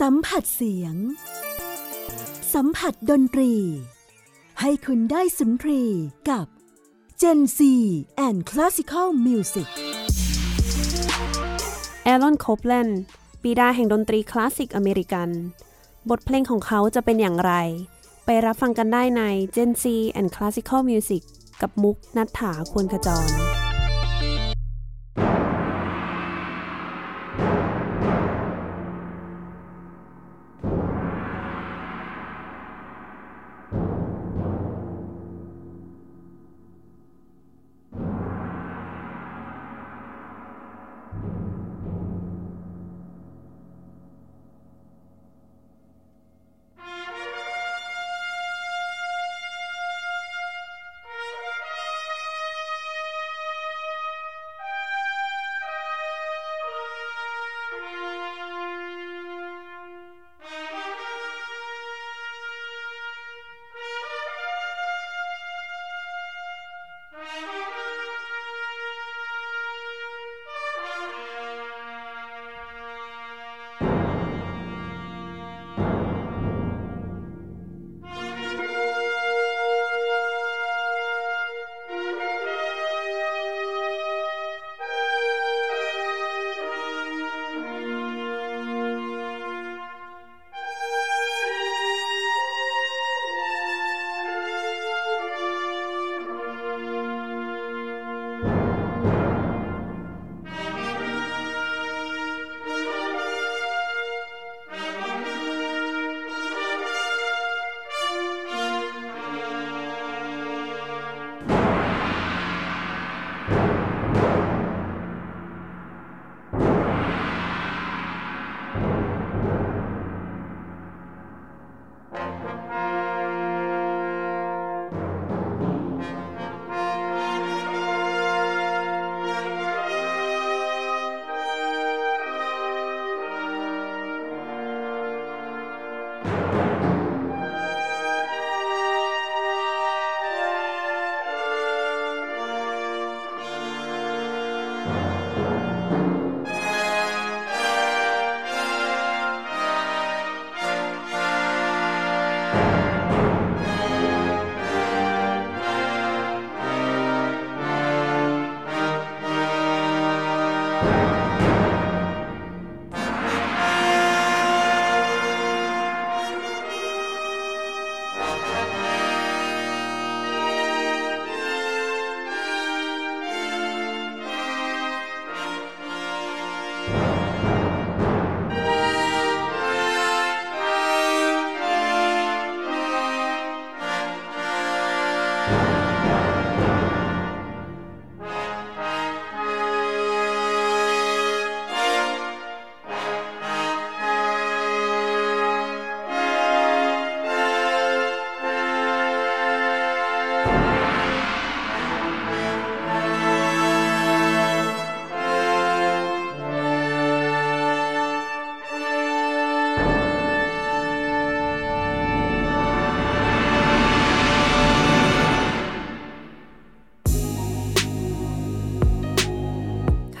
สัมผัสเสียง สัมผัสดนตรี ให้คุณได้สุนทรีกับ Gen C and Classical Music แอรอนโคปแลนด์ปีดาแห่งดนตรีคลาสสิกอเมริกัน บทเพลงของเขาจะเป็นอย่างไร ไปรับฟังกันได้ใน Gen C and Classical Music กับมุกนัฐถาควรขจร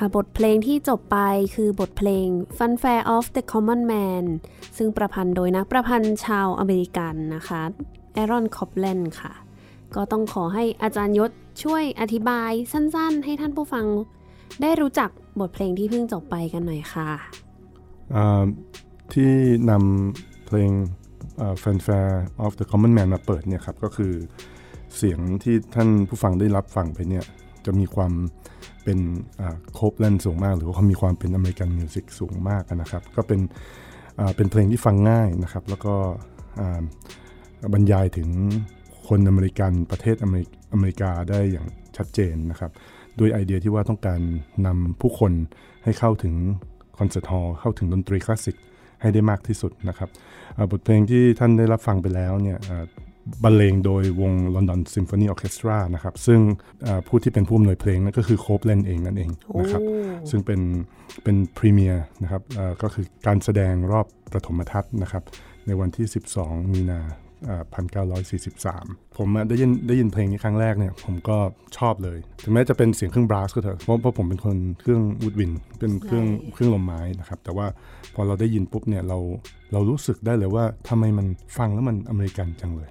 ค่ะบทเพลงที่จบไปคือบทเพลง Funfair of the Common Man ซึ่งประพันธ์โดยนักประพันธ์ชาวอเมริกันนะคะแอรอนคอปแลนค่ะ ก็ต้องขอให้อาจารย์ยศช่วยอธิบายสั้นๆ ให้ท่านผู้ฟังได้รู้จักบทเพลงที่เพิ่งจบไปกันหน่อยค่ะที่นำเพลง Fanfare of the Common Man มาเปิดเนี่ยครับก็คือเสียงที่ท่านผู้ฟังได้รับฟังไปเนี่ยจะมีความ เป็นคอปแลนด์สูงมาก หรือว่าเขามีความเป็น American music สูงมากนะครับ ก็เป็นเป็นเพลงที่ฟังง่ายนะครับ แล้วก็บรรยายถึงคนอเมริกันประเทศอเมริอเมริกาได้อย่างชัดเจนนะครับด้วยไอเดียที่ว่าต้องการนำผู้คนให้เข้าถึง concert hall เข้าถึงดนตรีคลาสสิกให้ได้มากที่สุดนะครับบทเพลงที่ท่านได้รับฟังไปแล้วเนี่ย บรรเลงโดยวง London Symphony Orchestra นะครับ ซึ่งผู้ที่เป็นผู้อำนวยเพลงนั่นก็คือโคบเลนเองนั่นเองนะครับ ซึ่งเป็นเป็นพรีเมียร์นะครับก็คือการแสดงรอบประถมทัศน์นะครับ ในวันที่ 12 มีนา1943 ผมได้ยินได้ยินเพลงนี้ครั้งแรกเนี่ยผมก็ชอบเลย ถึงแม้จะเป็นเสียงเครื่องบราสก็เถอะเพราะเพราะผมเป็นคนเครื่องวูดวิน เป็นเครื่องเครื่องลมไม้นะครับ แต่ว่าพอเราได้ยินปุ๊บเนี่ยเราเรารู้สึกได้เลยว่าทำไมมันฟังแล้วมันอเมริกันจังเลย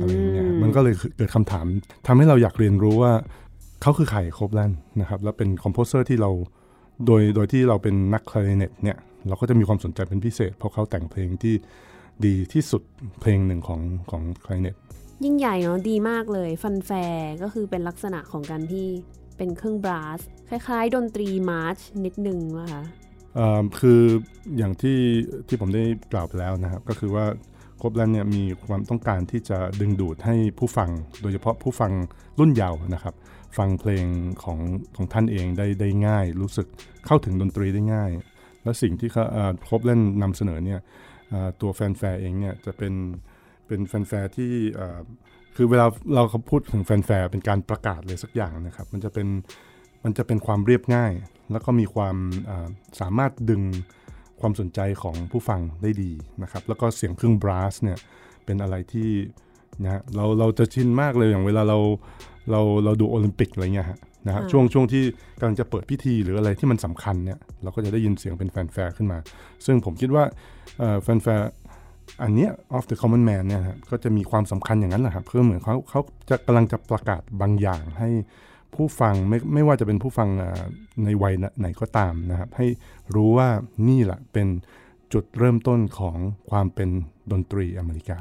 อะไรเงี้ยมันก็เลยเกิดคำถามทำให้เราอยากเรียนรู้ว่าเขาคือใครคอปแลนด์นะครับแล้วเป็น composer ที่เราโดยโดยที่เราเป็นนักคลาริเนตเนี่ยเราก็จะมีความสนใจเป็นพิเศษ เพราะเขาแต่งเพลงที่ดีที่สุดเพลงหนึ่งของของคลาริเนตยิ่งใหญ่เนาะดีมากเลย fanfare ก็คือเป็นลักษณะของการที่เป็นเครื่อง brass คล้าย ๆ ดนตรีมาร์ชนิดนึงว่ะคะคืออย่างที่ที่ผมได้กล่าวไปแล้วนะครับ ก็คือว่า คอปแลนด์เนี่ยมีความต้องการที่จะดึงดูดให้ผู้ฟัง โดยเฉพาะผู้ฟังรุ่นเยาว์นะครับ ฟังเพลงของของท่านเองได้ได้ง่าย รู้สึกเข้าถึงดนตรีได้ง่าย และสิ่งที่คอปแลนด์นำเสนอเนี่ยตัว fanfare เองเนี่ยจะเป็นเป็น fanfare ที่คือเวลาเราเขาพูดถึง fanfare เป็นการประกาศอะไรสักอย่างนะครับ มันจะเป็นมันจะเป็นความเรียบง่าย แล้วก็มีความสามารถดึง ความสนใจของผู้ฟังได้ดีนะครับ แล้วก็เสียงเครื่อง brass เนี่ยเป็นอะไรที่นะเราเราจะชินมากเลยอย่างเวลาเราเราเราดูโอลิมปิกอะไรเงี้ยฮะนะฮะช่วงช่วงที่กำลังจะเปิดพิธีหรืออะไรที่มันสำคัญเนี่ยเราก็จะได้ยินเสียงเป็น fanfare ขึ้นมา ซึ่งผมคิดว่า fanfare อันเนี้ย of the common man เนี่ยก็จะมีความสำคัญอย่างนั้นแหละครับเพื่อเหมือนเขาเขาจะกำลังจะประกาศบางอย่างให้ ผู้ฟังไม่ไม่ว่าจะเป็นผู้ฟังในวัยไหนก็ตามนะครับ ให้รู้ว่านี่แหละเป็นจุดเริ่มต้นของความเป็นดนตรีอเมริกา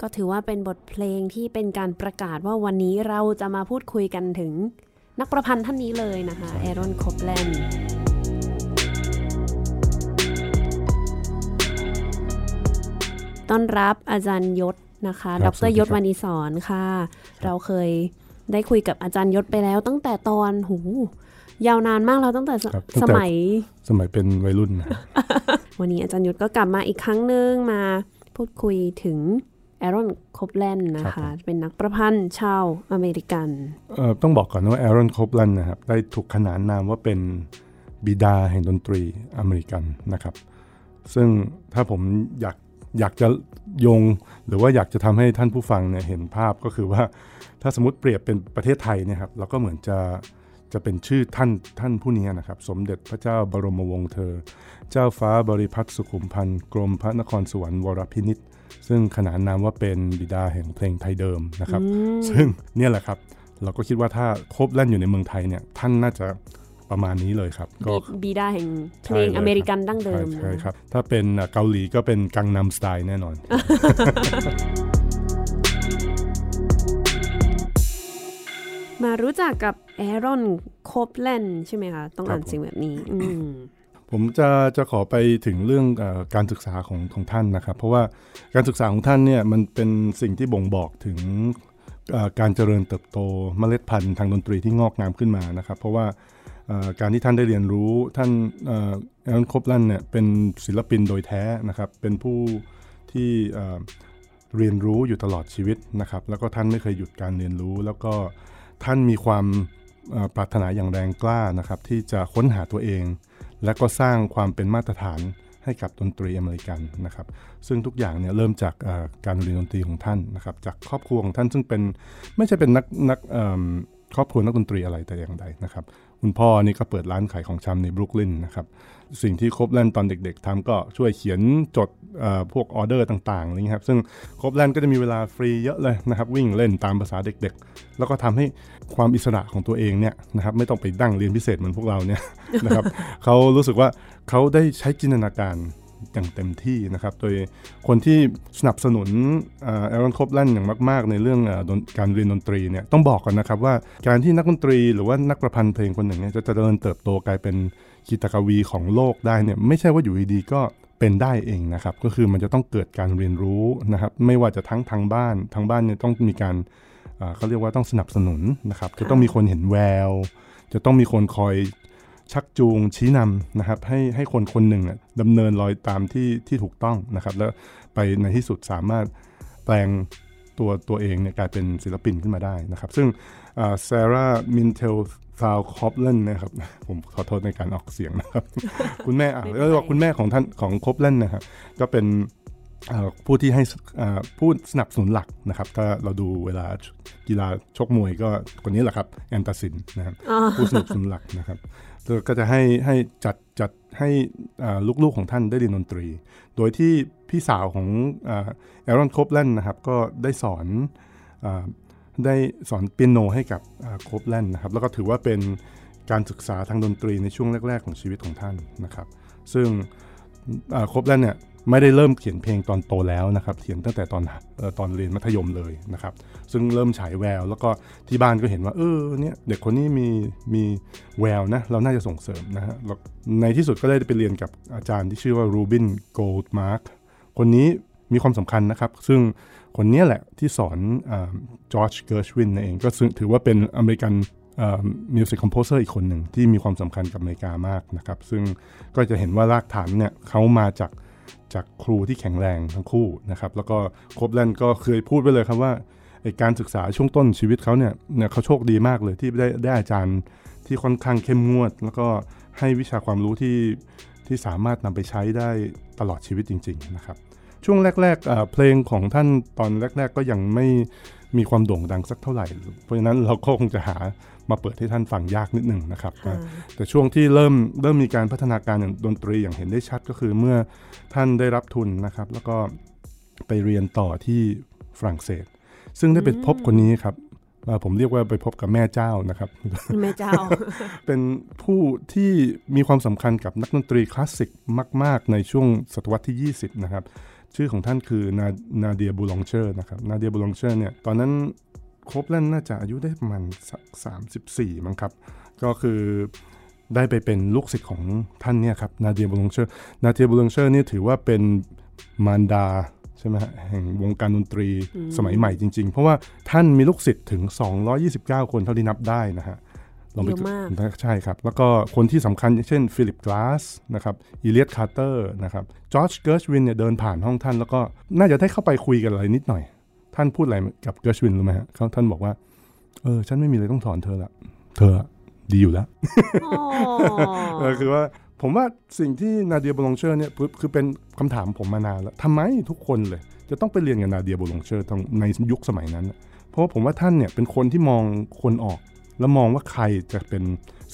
ก็ถือว่าเป็นบทเพลงที่เป็นการประกาศว่าวันนี้เราจะมาพูดคุยกันถึงนักประพันธ์ท่านนี้เลยนะคะแอรอนคอปแลนด์ต้อนรับอาจารย์ยศนะคะ ดรยศวณีสอนค่ะ เราเคย ได้คุยกับอาจารย์ยศไปแล้ว ตั้งแต่ตอนหูยาวนานมากแล้วตั้งแต่สมัยสมัยเป็นวัยรุ่นวันนี้อาจารย์ยศก็กลับมาอีกครั้งนึงมาพูดคุยถึงแอรอนคอปแลนด์นะคะ เป็นนักประพันธ์ชาวอเมริกันต้องบอกก่อนว่าแอรอนคอปแลนด์นะครับได้ถูกขนานนามว่าเป็นบิดาแห่งดนตรีอเมริกันนะครับ ซึ่งถ้าผมอยาก อยากจะโยงหรือว่าอยากจะทำให้ท่านผู้ฟังเนี่ยเห็นภาพก็คือว่า ถ้าสมมติเปรียบเป็นประเทศไทยเนี่ยครับเราก็เหมือนจะจะเป็นชื่อท่านท่านผู้นี้นะครับ สมเด็จพระเจ้าบรมวงศ์เธอ เจ้าฟ้าบริพัตรสุขุมพันธ์กรมพระนครสวรรค์วรพินิษซึ่งขนานนามว่าเป็นบิดาแห่งเพลงไทยเดิมนะครับ ซึ่งเนี่ยแหละครับ เราก็คิดว่าถ้าครบแล่นอยู่ในเมืองไทยเนี่ยท่านน่าจะ ประมาณนี้เลยครับก็บีดาแห่งเพลงอเมริกันดั้งเดิมใช่ครับ ถ้าเป็นเกาหลีก็เป็นกังนำสไตล์แน่นอนมารู้จักกับแอรอนโคปแลนใช่ไหมคะ ต้องอ่านสิ่งแบบนี้ผมจะจะขอไปถึงเรื่องอการศึกษาของของท่านนะครับ เพราะว่าการศึกษาของท่านเนี่ยมันเป็นสิ่งที่บ่งบอกถึงการเจริญเติบโตเมล็ดพันธุ์ทางดนตรีที่งอกงามขึ้นมานะครับ เพราะว่า การที่ท่านได้เรียนรู้ท่านแอรอนคบลันเนี่ยเป็นศิลปินโดยแท้นะครับ เป็นผู้ที่เรียนรู้อยู่ตลอดชีวิตนะครับ แล้วก็ท่านไม่เคยหยุดการเรียนรู้ แล้วก็ท่านมีความปรารถนาอย่างแรงกล้านะครับ ที่จะค้นหาตัวเอง และก็สร้างความเป็นมาตรฐานให้กับดนตรีอเมริกันนะครับ ซึ่งทุกอย่างเนี่ยเริ่มจากการเรียนดนตรีของท่านนะครับ จากครอบครัวของท่านซึ่งเป็นไม่ใช่เป็นนักนักครอบครัวนักดนตรีอะไรแต่อย่างใดนะครับ คุณพ่อนี่ก็เปิดร้านขายของชำในบรุกลินนะครับสิ่งที่คอปแลนด์ตอนเด็ก ๆทำก็ช่วยเขียนจดพวกออเดอร์ต่างๆอะไรเงี้ยครับซึ่งคอปแลนด์ก็จะมีเวลาฟรีเยอะเลยนะครับวิ่งเล่นตามประสาเด็กๆ แล้วก็ทำให้ความอิสระของตัวเองเนี่ยนะครับไม่ต้องไปนั่งเรียนพิเศษเหมือนพวกเราเนี่ยนะครับเขารู้สึกว่าเขาได้ใช้จินตนาการ อย่างเต็มที่นะครับ โดยคนที่สนับสนุนแอรอนคบแลนอย่างมาก ๆ ในเรื่องการเรียนดนตรีเนี่ยต้องบอกก่อนนะครับว่าการที่นักดนตรีหรือว่านักประพันธ์เพลงคนหนึ่งเนี่ยจะเจริญเติบโตกลายเป็นคีตกวีของโลกได้เนี่ยไม่ใช่ว่าอยู่ดีๆก็เป็นได้เองนะครับ ก็คือมันจะต้องเกิดการเรียนรู้นะครับ ไม่ว่าจะทั้งทางบ้านทางบ้านเนี่ยต้องมีการเขาเรียกว่าต้องสนับสนุนนะครับ จะต้องมีคนเห็นแวว จะต้องมีคนคอย ชักจูงชี้นำนะครับให้ให้คนคนหนึ่งดำเนินรอยตามที่ที่ถูกต้องนะครับ แล้วไปในที่สุดสามารถแปลงตัวตัวเองเนี่ยกลายเป็นศิลปินขึ้นมาได้นะครับ ซึ่งซาร่ามิตเทนธาลคอปแลนด์นะครับ ผมขอโทษในการออกเสียงนะครับ คุณแม่เรียกว่าคุณแม่ของท่านของคอปแลนด์นะครับ ก็เป็นผู้ที่ให้ผู้สนับสนุนหลักนะครับ ถ้าเราดูเวลากีฬาชกมวยก็คนนี้แหละครับ แอนตาซินนะครับผู้สนับสนุนหลักนะครับ ก็จะให้ให้จัดจัดให้ลูกๆของท่านได้เรียนดนตรี โดยที่พี่สาวของแอรอนโคบแลนนะครับ ก็ได้สอนได้สอนเปียโนให้กับโคบแลนนะครับ แล้วก็ถือว่าเป็นการศึกษาทางดนตรีในช่วงแรก ๆ ของชีวิตของท่านนะครับ ซึ่งโคปแลนด์เนี่ย ไม่ได้เริ่มเขียนเพลงตอนโตแล้วนะครับเขียนตั้งแต่ตอนตอนเรียนมัธยมเลยนะครับ ซึ่งเริ่มฉายแวว แล้วก็ที่บ้านก็เห็นว่า เออเนี่ยเด็กคนนี้มีมีแววนะเราน่าจะส่งเสริมนะฮะในที่สุดก็ได้ไปเรียนกับอาจารย์ที่ชื่อว่ารูบินโกลด์มาร์กคนนี้มีความสำคัญนะครับ ซึ่งคนนี้แหละที่สอนจอร์จเกิร์ชวินเองก็ถือว่าเป็นอเมริกันmusic composer อีกคนหนึ่งที่มีความสำคัญกับอเมริกามากนะครับ ซึ่งก็จะเห็นว่ารากฐานเนี่ยเขามาจาก จากครูที่แข็งแรงทั้งคู่นะครับ แล้วก็โคปแลนด์ก็เคยพูดไปเลยครับว่าการศึกษาช่วงต้นชีวิตเขาเนี่ยเขาโชคดีมากเลยที่ได้ได้อาจารย์ที่ค่อนข้างเข้มงวด แล้วก็ให้วิชาความรู้ที่ที่สามารถนำไปใช้ได้ตลอดชีวิตจริง ๆ นะครับ ช่วงแรกๆเพลงของท่านตอนแรก ๆ ก็ยังไม่มีความโด่งดังสักเท่าไหร่ เพราะฉะนั้นเราก็คงจะหา มาเปิดให้ท่านฟังยากนิดหนึ่งนะครับแต่ช่วงที่เริ่มเริ่มมีการพัฒนาการอย่างดนตรีอย่างเห็นได้ชัดก็คือเมื่อท่านได้รับทุนนะครับ แล้วก็ไปเรียนต่อที่ฝรั่งเศส ซึ่งได้ไปพบคนนี้ครับผมเรียกว่าไปพบกับแม่เจ้านะครับ แม่เจ้า เป็นผู้ที่มีความสำคัญกับนักดนตรีคลาสสิกมาก ๆ ในช่วงศตวรรษที่ 20 นะครับ ชื่อของท่านคือนานาเดียบูลองเชร์นะครับ นาเดียบูลองเชอร์เนี่ย ตอนนั้น โคปแลนด์น่าจะอายุได้ประมาณสามสิบสี่มั้งครับ ก็คือได้ไปเป็นลูกศิษย์ของท่านเนี่ยครับนาเดียบูลงเชอร์นาเดียบูลงเชอร์นี่ถือว่าเป็นมารดาใช่ไหมฮะแห่งวงการดนตรีสมัยใหม่จริง ๆ เพราะว่าท่านมีลูกศิษย์ถึง 229 คนเท่าที่นับได้นะฮะลองไปใช่ครับ แล้วก็คนที่สำคัญเช่นฟิลิปกลาสนะครับอีเลียตคาร์เตอร์นะครับจอร์จเกิร์ชวินเนี่ยเดินผ่านห้องท่าน แล้วก็น่าจะได้เข้าไปคุยกันอะไรนิดหน่อย ท่านพูดอะไรกับเกอร์ชวินรู้ไหมฮะเขาท่านบอกว่า เออ ฉันไม่มีอะไรต้องสอนเธอละ เธอดีอยู่แล้วเออคือว่าผมว่าสิ่งที่นาเดียบลงเชอร์เนี่ยคือเป็นคำถามผมมานานแล้วทำไมทุกคนเลย จะต้องไปเรียนกับนาเดียบลงเชอร์ในยุคสมัยนั้น เพราะว่าผมว่าท่านเนี่ยเป็นคนที่มองคนออก แล้วมองว่าใครจะเป็น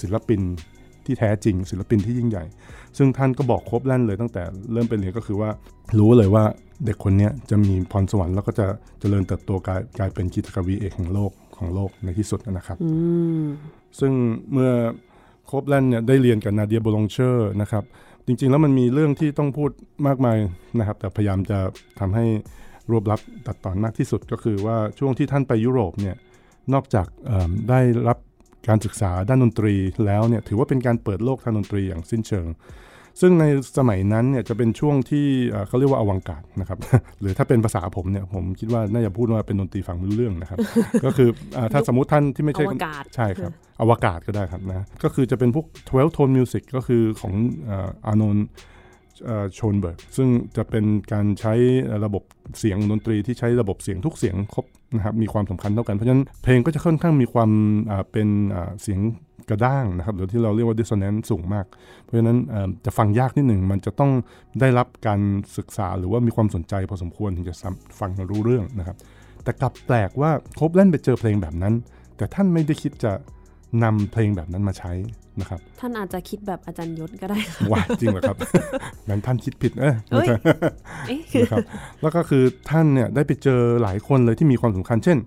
ศิลปินที่แท้จริง ศิลปินที่ยิ่งใหญ่ ซึ่งท่านก็บอกโคปแลนด์เลยตั้งแต่เริ่มไปเรียนก็คือว่ารู้เลยว่า เด็กคนนี้จะมีพรสวรรค์แล้วก็จะเจริญเติบโตกลายกลายเป็นคีตกวีเอกของโลกของโลกในที่สุดนะครับซึ่งเมื่อโคปแลนด์เนี่ยได้เรียนกับนาเดียโบลงเชอร์นะครับ จริงๆแล้วมันมีเรื่องที่ต้องพูดมากมายนะครับ แต่พยายามจะทำให้รวบรัดตัดตอนมากที่สุดก็คือว่าช่วงที่ท่านไปยุโรปเนี่ยนอกจากได้รับการศึกษาด้านดนตรีแล้วเนี่ยถือว่าเป็นการเปิดโลกทางดนตรีอย่างสิ้นเชิง ซึ่งในสมัยนั้นเนี่ยจะเป็นช่วงที่เขาเรียกว่าอวังการนะครับ หรือถ้าเป็นภาษาผมเนี่ยผมคิดว่าน่าจะพูดว่าเป็นดนตรีฟังไม่รู้เรื่องนะครับ ก็คือถ้าสมมติท่านที่ไม่ใช่ใช่ครับอวกาศก็ได้ครับนะ ก็คือจะเป็นพวก12 tone music ก็คือของอานนโชนเบิร์กซึ่งจะเป็นการใช้ระบบเสียงดนตรีที่ใช้ระบบเสียงทุกเสียงครบนะครับมีความสำคัญเท่ากัน เพราะฉะนั้นเพลงก็จะค่อนข้างมีความเป็นเสียง กระด้างนะครับหรือที่เราเรียกว่า dissonance สูงมาก เพราะฉะนั้นจะฟังยากนิดหนึ่งมันจะต้องได้รับการศึกษาหรือว่ามีความสนใจพอสมควรถึงจะฟังรู้เรื่องนะครับ แต่กลับแปลกว่าครบเล่นไปเจอเพลงแบบนั้น แต่ท่านไม่ได้คิดจะนำเพลงแบบนั้นมาใช้นะครับ ท่านอาจจะคิดแบบอาจารย์ยศก็ได้ว่าจริงเหรอครับงั้นท่านคิดผิดเออนะครับแล้วก็คือท่านเนี่ยได้ไปเจอหลายคนเลยที่มีความสำคัญเช่น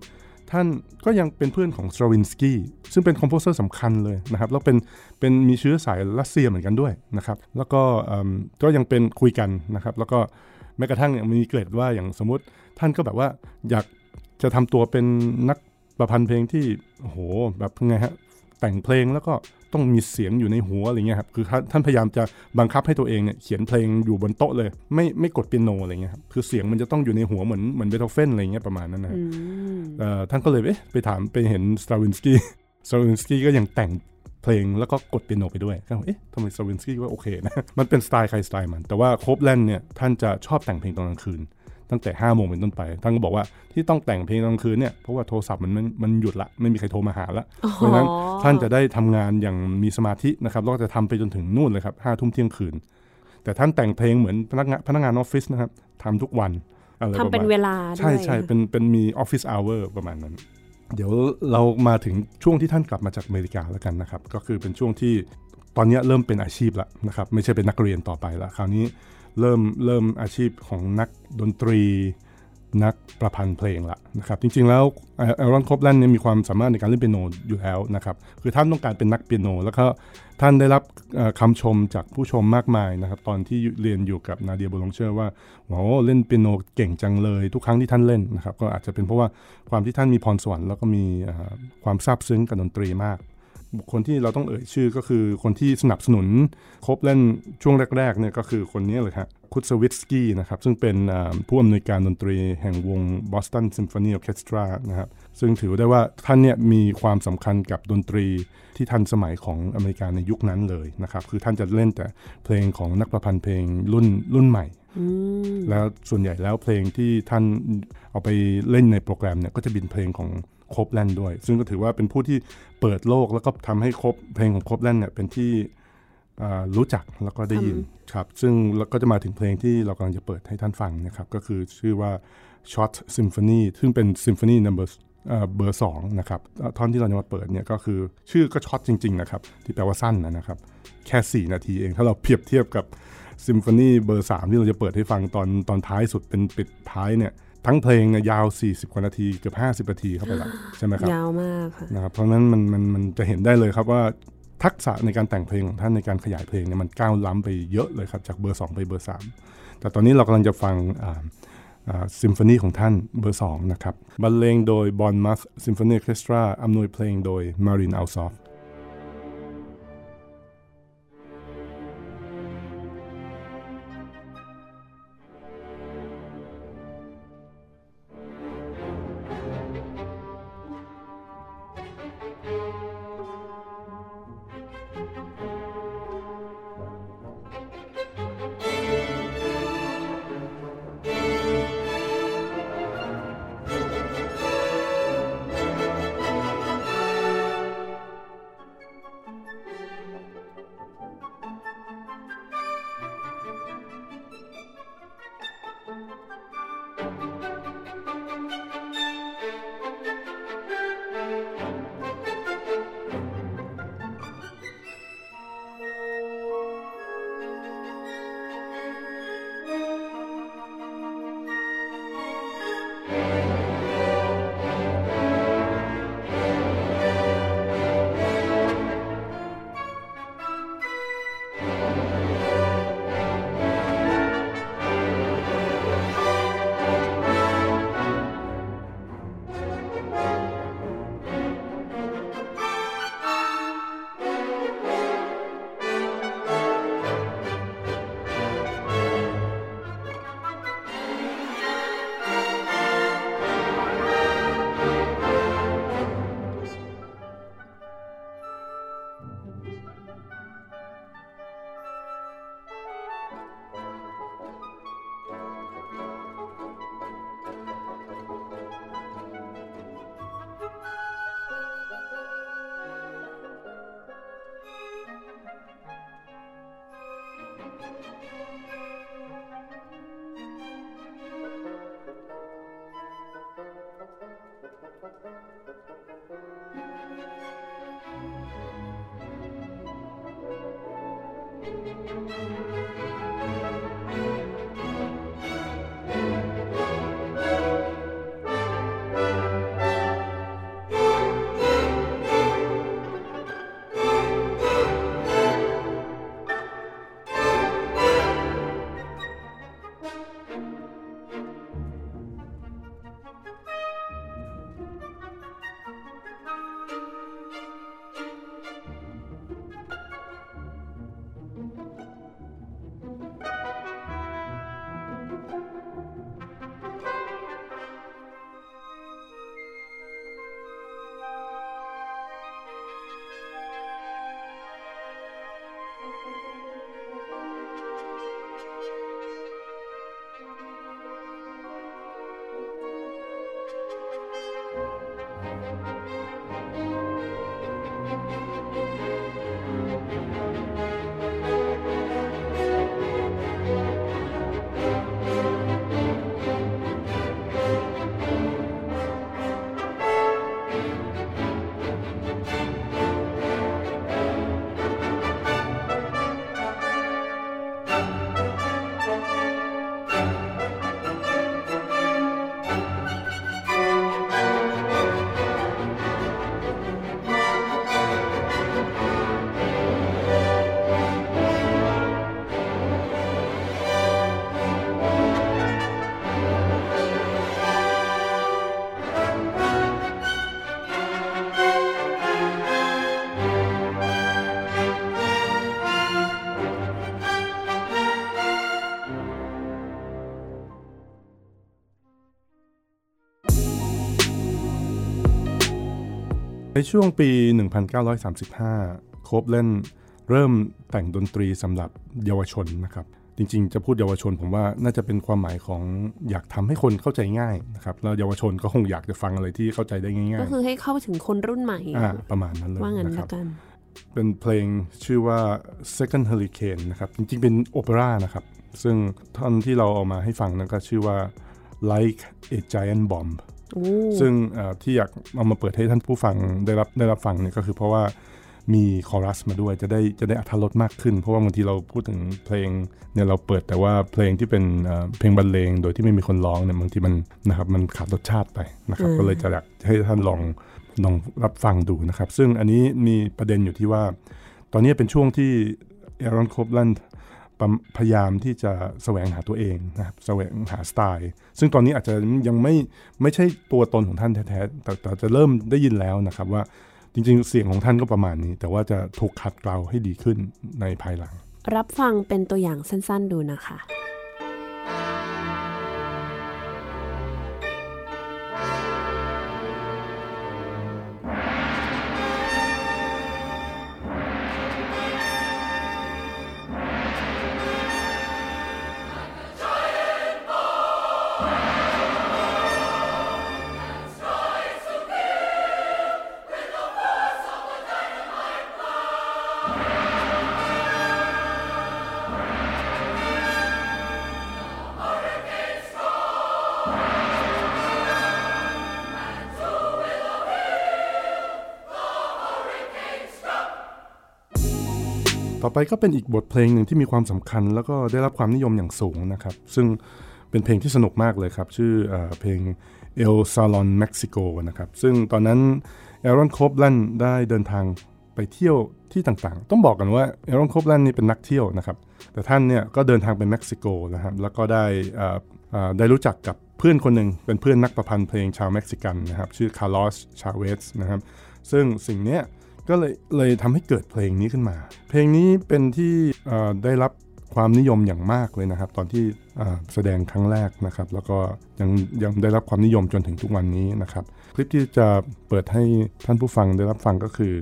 ท่านก็ยังเป็นเพื่อนของสตราวินสกี้ซึ่งเป็นคอมโพเซอร์สำคัญเลยนะครับ แล้วเป็นเป็นมีเชื้อสายรัสเซียเหมือนกันด้วยนะครับ แล้วก็ก็ยังเป็นคุยกันนะครับ แล้วก็แม้กระทั่งมีเกรดว่าอย่างสมมติท่านก็แบบว่าอยากจะทำตัวเป็นนักประพันธ์เพลงที่โอ้โหแบบไงฮะ แต่งเพลงแล้วก็ต้องมีเสียงอยู่ในหัวอะไรเงี้ยครับคือท่านพยายามจะบังคับให้ตัวเองเนี่ยเขียนเพลงอยู่บนโต๊ะเลย ไม่ไม่กดเปียโนอะไรเงี้ยครับคือเสียงมันจะต้องอยู่ในหัวเหมือนเหมือนเบโธเฟนอะไรเงี้ยประมาณนั้นนะท่านก็เลยเอ๊ะไปถามไปเห็นสตราวินสกี้สตราวินสกี้ก็ยังแต่งเพลงแล้วก็กดเปียโนไปด้วยก็เอ๊ะทำไมสตราวินสกี้ก็โอเคนะมันเป็นสไตล์ใครสไตล์มัน แต่ว่าโคปแลนด์เนี่ยท่านจะชอบแต่งเพลงตอนกลางคืน ตั้งแต่5้าโมงเป็นต้นไป ท่านก็บอกว่าที่ต้องแต่งเพลงกลางคืนเนี่ย เพราะว่าโทรศัพท์มันมันหยุดละ ไม่มีใครโทรมาหาละ เพราะฉะนั้นท่านจะได้ทำงานอย่างมีสมาธินะครับ แล้วก็จะทำไปจนถึงนู่นเลยครับห้าทุ่มเที่ยงคืน แต่ท่านแต่งเพลงเหมือนพนักงานพนักงานออฟฟิศนะครับทำทุกวันอะไรประมาณทำเป็นเวลาด้วยใช่ใช่เป็นเป็นมีออฟฟิศอเวอร์ประมาณนั้น เดี๋ยวเรามาถึงช่วงที่ท่านกลับมาจากอเมริกาแล้วกันนะครับ ก็คือเป็นช่วงที่ตอนนี้เริ่มเป็นอาชีพแล้วนะครับ ไม่ใช่เป็นนักเรียนต่อไปแล้วคราวนี้ เริ่มเริ่มอาชีพของนักดนตรี นักประพันธ์เพลงละนะครับจริงๆแล้วเอรอนคอปแลนด์เนี่ยมีความสามารถในการเล่นเปียโนอยู่แล้วนะครับคือท่านต้องการเป็นนักเปียโน แล้วก็ท่านได้รับเอ่อคำชมจากผู้ชมมากมายนะครับตอนที่เรียนอยู่กับนาเดียโบลงเชอร์ว่าโอ้เล่นเปียโนเก่งจังเลยทุกครั้งที่ท่านเล่นนะครับก็อาจจะเป็นเพราะว่าความที่ท่านมีพรสวรรค์แล้วก็มีความซาบซึ้งกับดนตรีมาก บุคคลที่เราต้องเอ่ยชื่อก็คือคนที่สนับสนุนคบเล่นช่วงแรกๆเนี่ยก็คือคนนี้เลยครับคุตสวิตสกี้นะครับซึ่งเป็นอ่าผู้อำนวยการดนตรีแห่งวง Boston Symphony Orchestra นะครับซึ่งถือได้ว่าท่านเนี่ยมีความสำคัญกับดนตรีที่ทันสมัยของอเมริกาในยุคนั้นเลยนะครับคือท่านจะเล่นแต่เพลงของนักประพันธ์เพลงรุ่นรุ่นใหม่อืมแล้วส่วนใหญ่แล้วเพลงที่ท่านเอาไปเล่นในโปรแกรมเนี่ยก็จะเป็นเพลงของโคบแลนด์ด้วย ซึ่งก็ถือว่าเป็นผู้ที่ เปิดโลกแล้วก็ทำให้คบเพลงของโคปแลนด์เนี่ยเป็นที่อ่ารู้จักแล้วก็ได้ยินครับ ซึ่งแล้วก็จะมาถึงเพลงที่เรากำลังจะเปิดให้ท่านฟังนะครับ ก็คือชื่อว่า Short Symphony ซึ่งเป็น Symphony Number เอ่อเบอร์สองนะครับท่อนที่เราจะมาเปิดเนี่ยก็คือชื่อก็ short จริง ๆ นะครับ ที่แปลว่าสั้นนะนะครับ แค่ 4 นาทีเองถ้าเราเปรียบเทียบกับซิมโฟนีเบอร์3ที่เราจะเปิดให้ฟังตอนตอนท้ายสุดเป็นปิดท้ายเนี่ย ทั้งเพลงเนี่ยยาว 40 กว่านาทีเกือบ50 นาทีเข้าไปแล้วใช่ไหมครับยาวมากค่ะนะครับเพราะฉะนั้นมันมันมันจะเห็นได้เลยครับว่าทักษะในการแต่งเพลงของท่านในการขยายเพลงเนี่ยมันก้าวล้ำไปเยอะเลยครับจากเบอร์ 2 ไปเบอร์ 3 แต่ตอนนี้เรากำลังจะฟังซิมโฟนีของท่านเบอร์ 2 นะครับบรรเลงโดย Bournemouth Symphony Orchestra อำนวยเพลงโดยมารินอัลซอป ในช่วงปี 1935 โคบเล่นเริ่มแต่งดนตรีสำหรับเยาวชนนะครับ จริงๆ จะพูดเยาวชนผมว่าน่าจะเป็นความหมายของอยากทำให้คนเข้าใจง่ายนะครับแล้วเยาวชนก็คงอยากจะฟังอะไรที่เข้าใจได้ง่ายๆ ก็คือให้เข้าถึงคนรุ่นใหม่อ่าประมาณนั้นเลยว่างั้นนะคละรับกันเป็นเพลงชื่อว่า Second Hurricane นะครับ จริงๆ เป็นโอเปร่านะครับ ซึ่งท่อนที่เราเอามาให้ฟังนั้นก็ชื่อว่า Like a Giant Bomb โอ้ ซึ่งเอ่อที่อยากเอามาเปิดให้ท่านผู้ฟังได้รับได้รับฟังเนี่ยก็คือเพราะว่ามีคอรัสมาด้วยจะได้จะได้อัธรสมากขึ้น เพราะว่าบางทีเราพูดถึงเพลงเนี่ยเราเปิดแต่ว่าเพลงที่เป็นเอ่อเพลงบรรเลง โดยที่ไม่มีคนร้องเนี่ยบางทีมันนะครับมันขาดรสชาติไปนะครับ ก็เลยจะอยากให้ท่านลองลองรับฟังดูนะครับ ซึ่งอันนี้มีประเด็นอยู่ที่ว่า ตอนนี้เป็นช่วงที่เอรอนโคบลัน พยายามที่จะแสวงหาตัวเองนะครับแสวงหาสไตล์ ซึ่งตอนนี้อาจจะยังไม่ไม่ใช่ตัวตนของท่านแท้ๆแต่แต่จะเริ่มได้ยินแล้วนะครับว่าจริงๆ เสียงของท่านก็ประมาณนี้ แต่ว่าจะถูกขัดเกลาให้ดีขึ้นในภายหลัง รับฟังเป็นตัวอย่างสั้นๆดูนะคะ ไปก็เป็นอีกบทเพลงหนึ่งที่มีความสำคัญ แล้วก็ได้รับความนิยมอย่างสูงนะครับ ซึ่งเป็นเพลงที่สนุกมากเลยครับ ชื่อเอเพลง El Salon Mexico นะครับ ซึ่งตอนนั้นเอรอนโคปแลนด์ได้เดินทางไปเที่ยวที่ต่างๆ ต้องบอกกันว่าเอรอนโคปแลนด์นี่เป็นนักเที่ยวนะครับ แต่ท่านเนี่ยก็เดินทางไปเม็กซิโกนะครับ แล้วก็ได้ได้รู้จักกับเพื่อนคนหนึ่งเป็นเพื่อนนักประพันธ์เพลงชาวเม็กซิกันนะครับ ชื่อคาร์ลอสชาเวสนะครับ ซึ่งสิ่งเนี้ย ก็เลยเลยทำให้เกิดเพลงนี้ขึ้นมา เพลงนี้เป็นที่ได้รับความนิยมอย่างมากเลยนะครับ ตอนที่แสดงครั้งแรกนะครับ แล้วก็ยังยังได้รับความนิยมจนถึงทุกวันนี้นะครับ คลิปที่จะเปิดให้ท่านผู้ฟังได้รับฟังก็คือ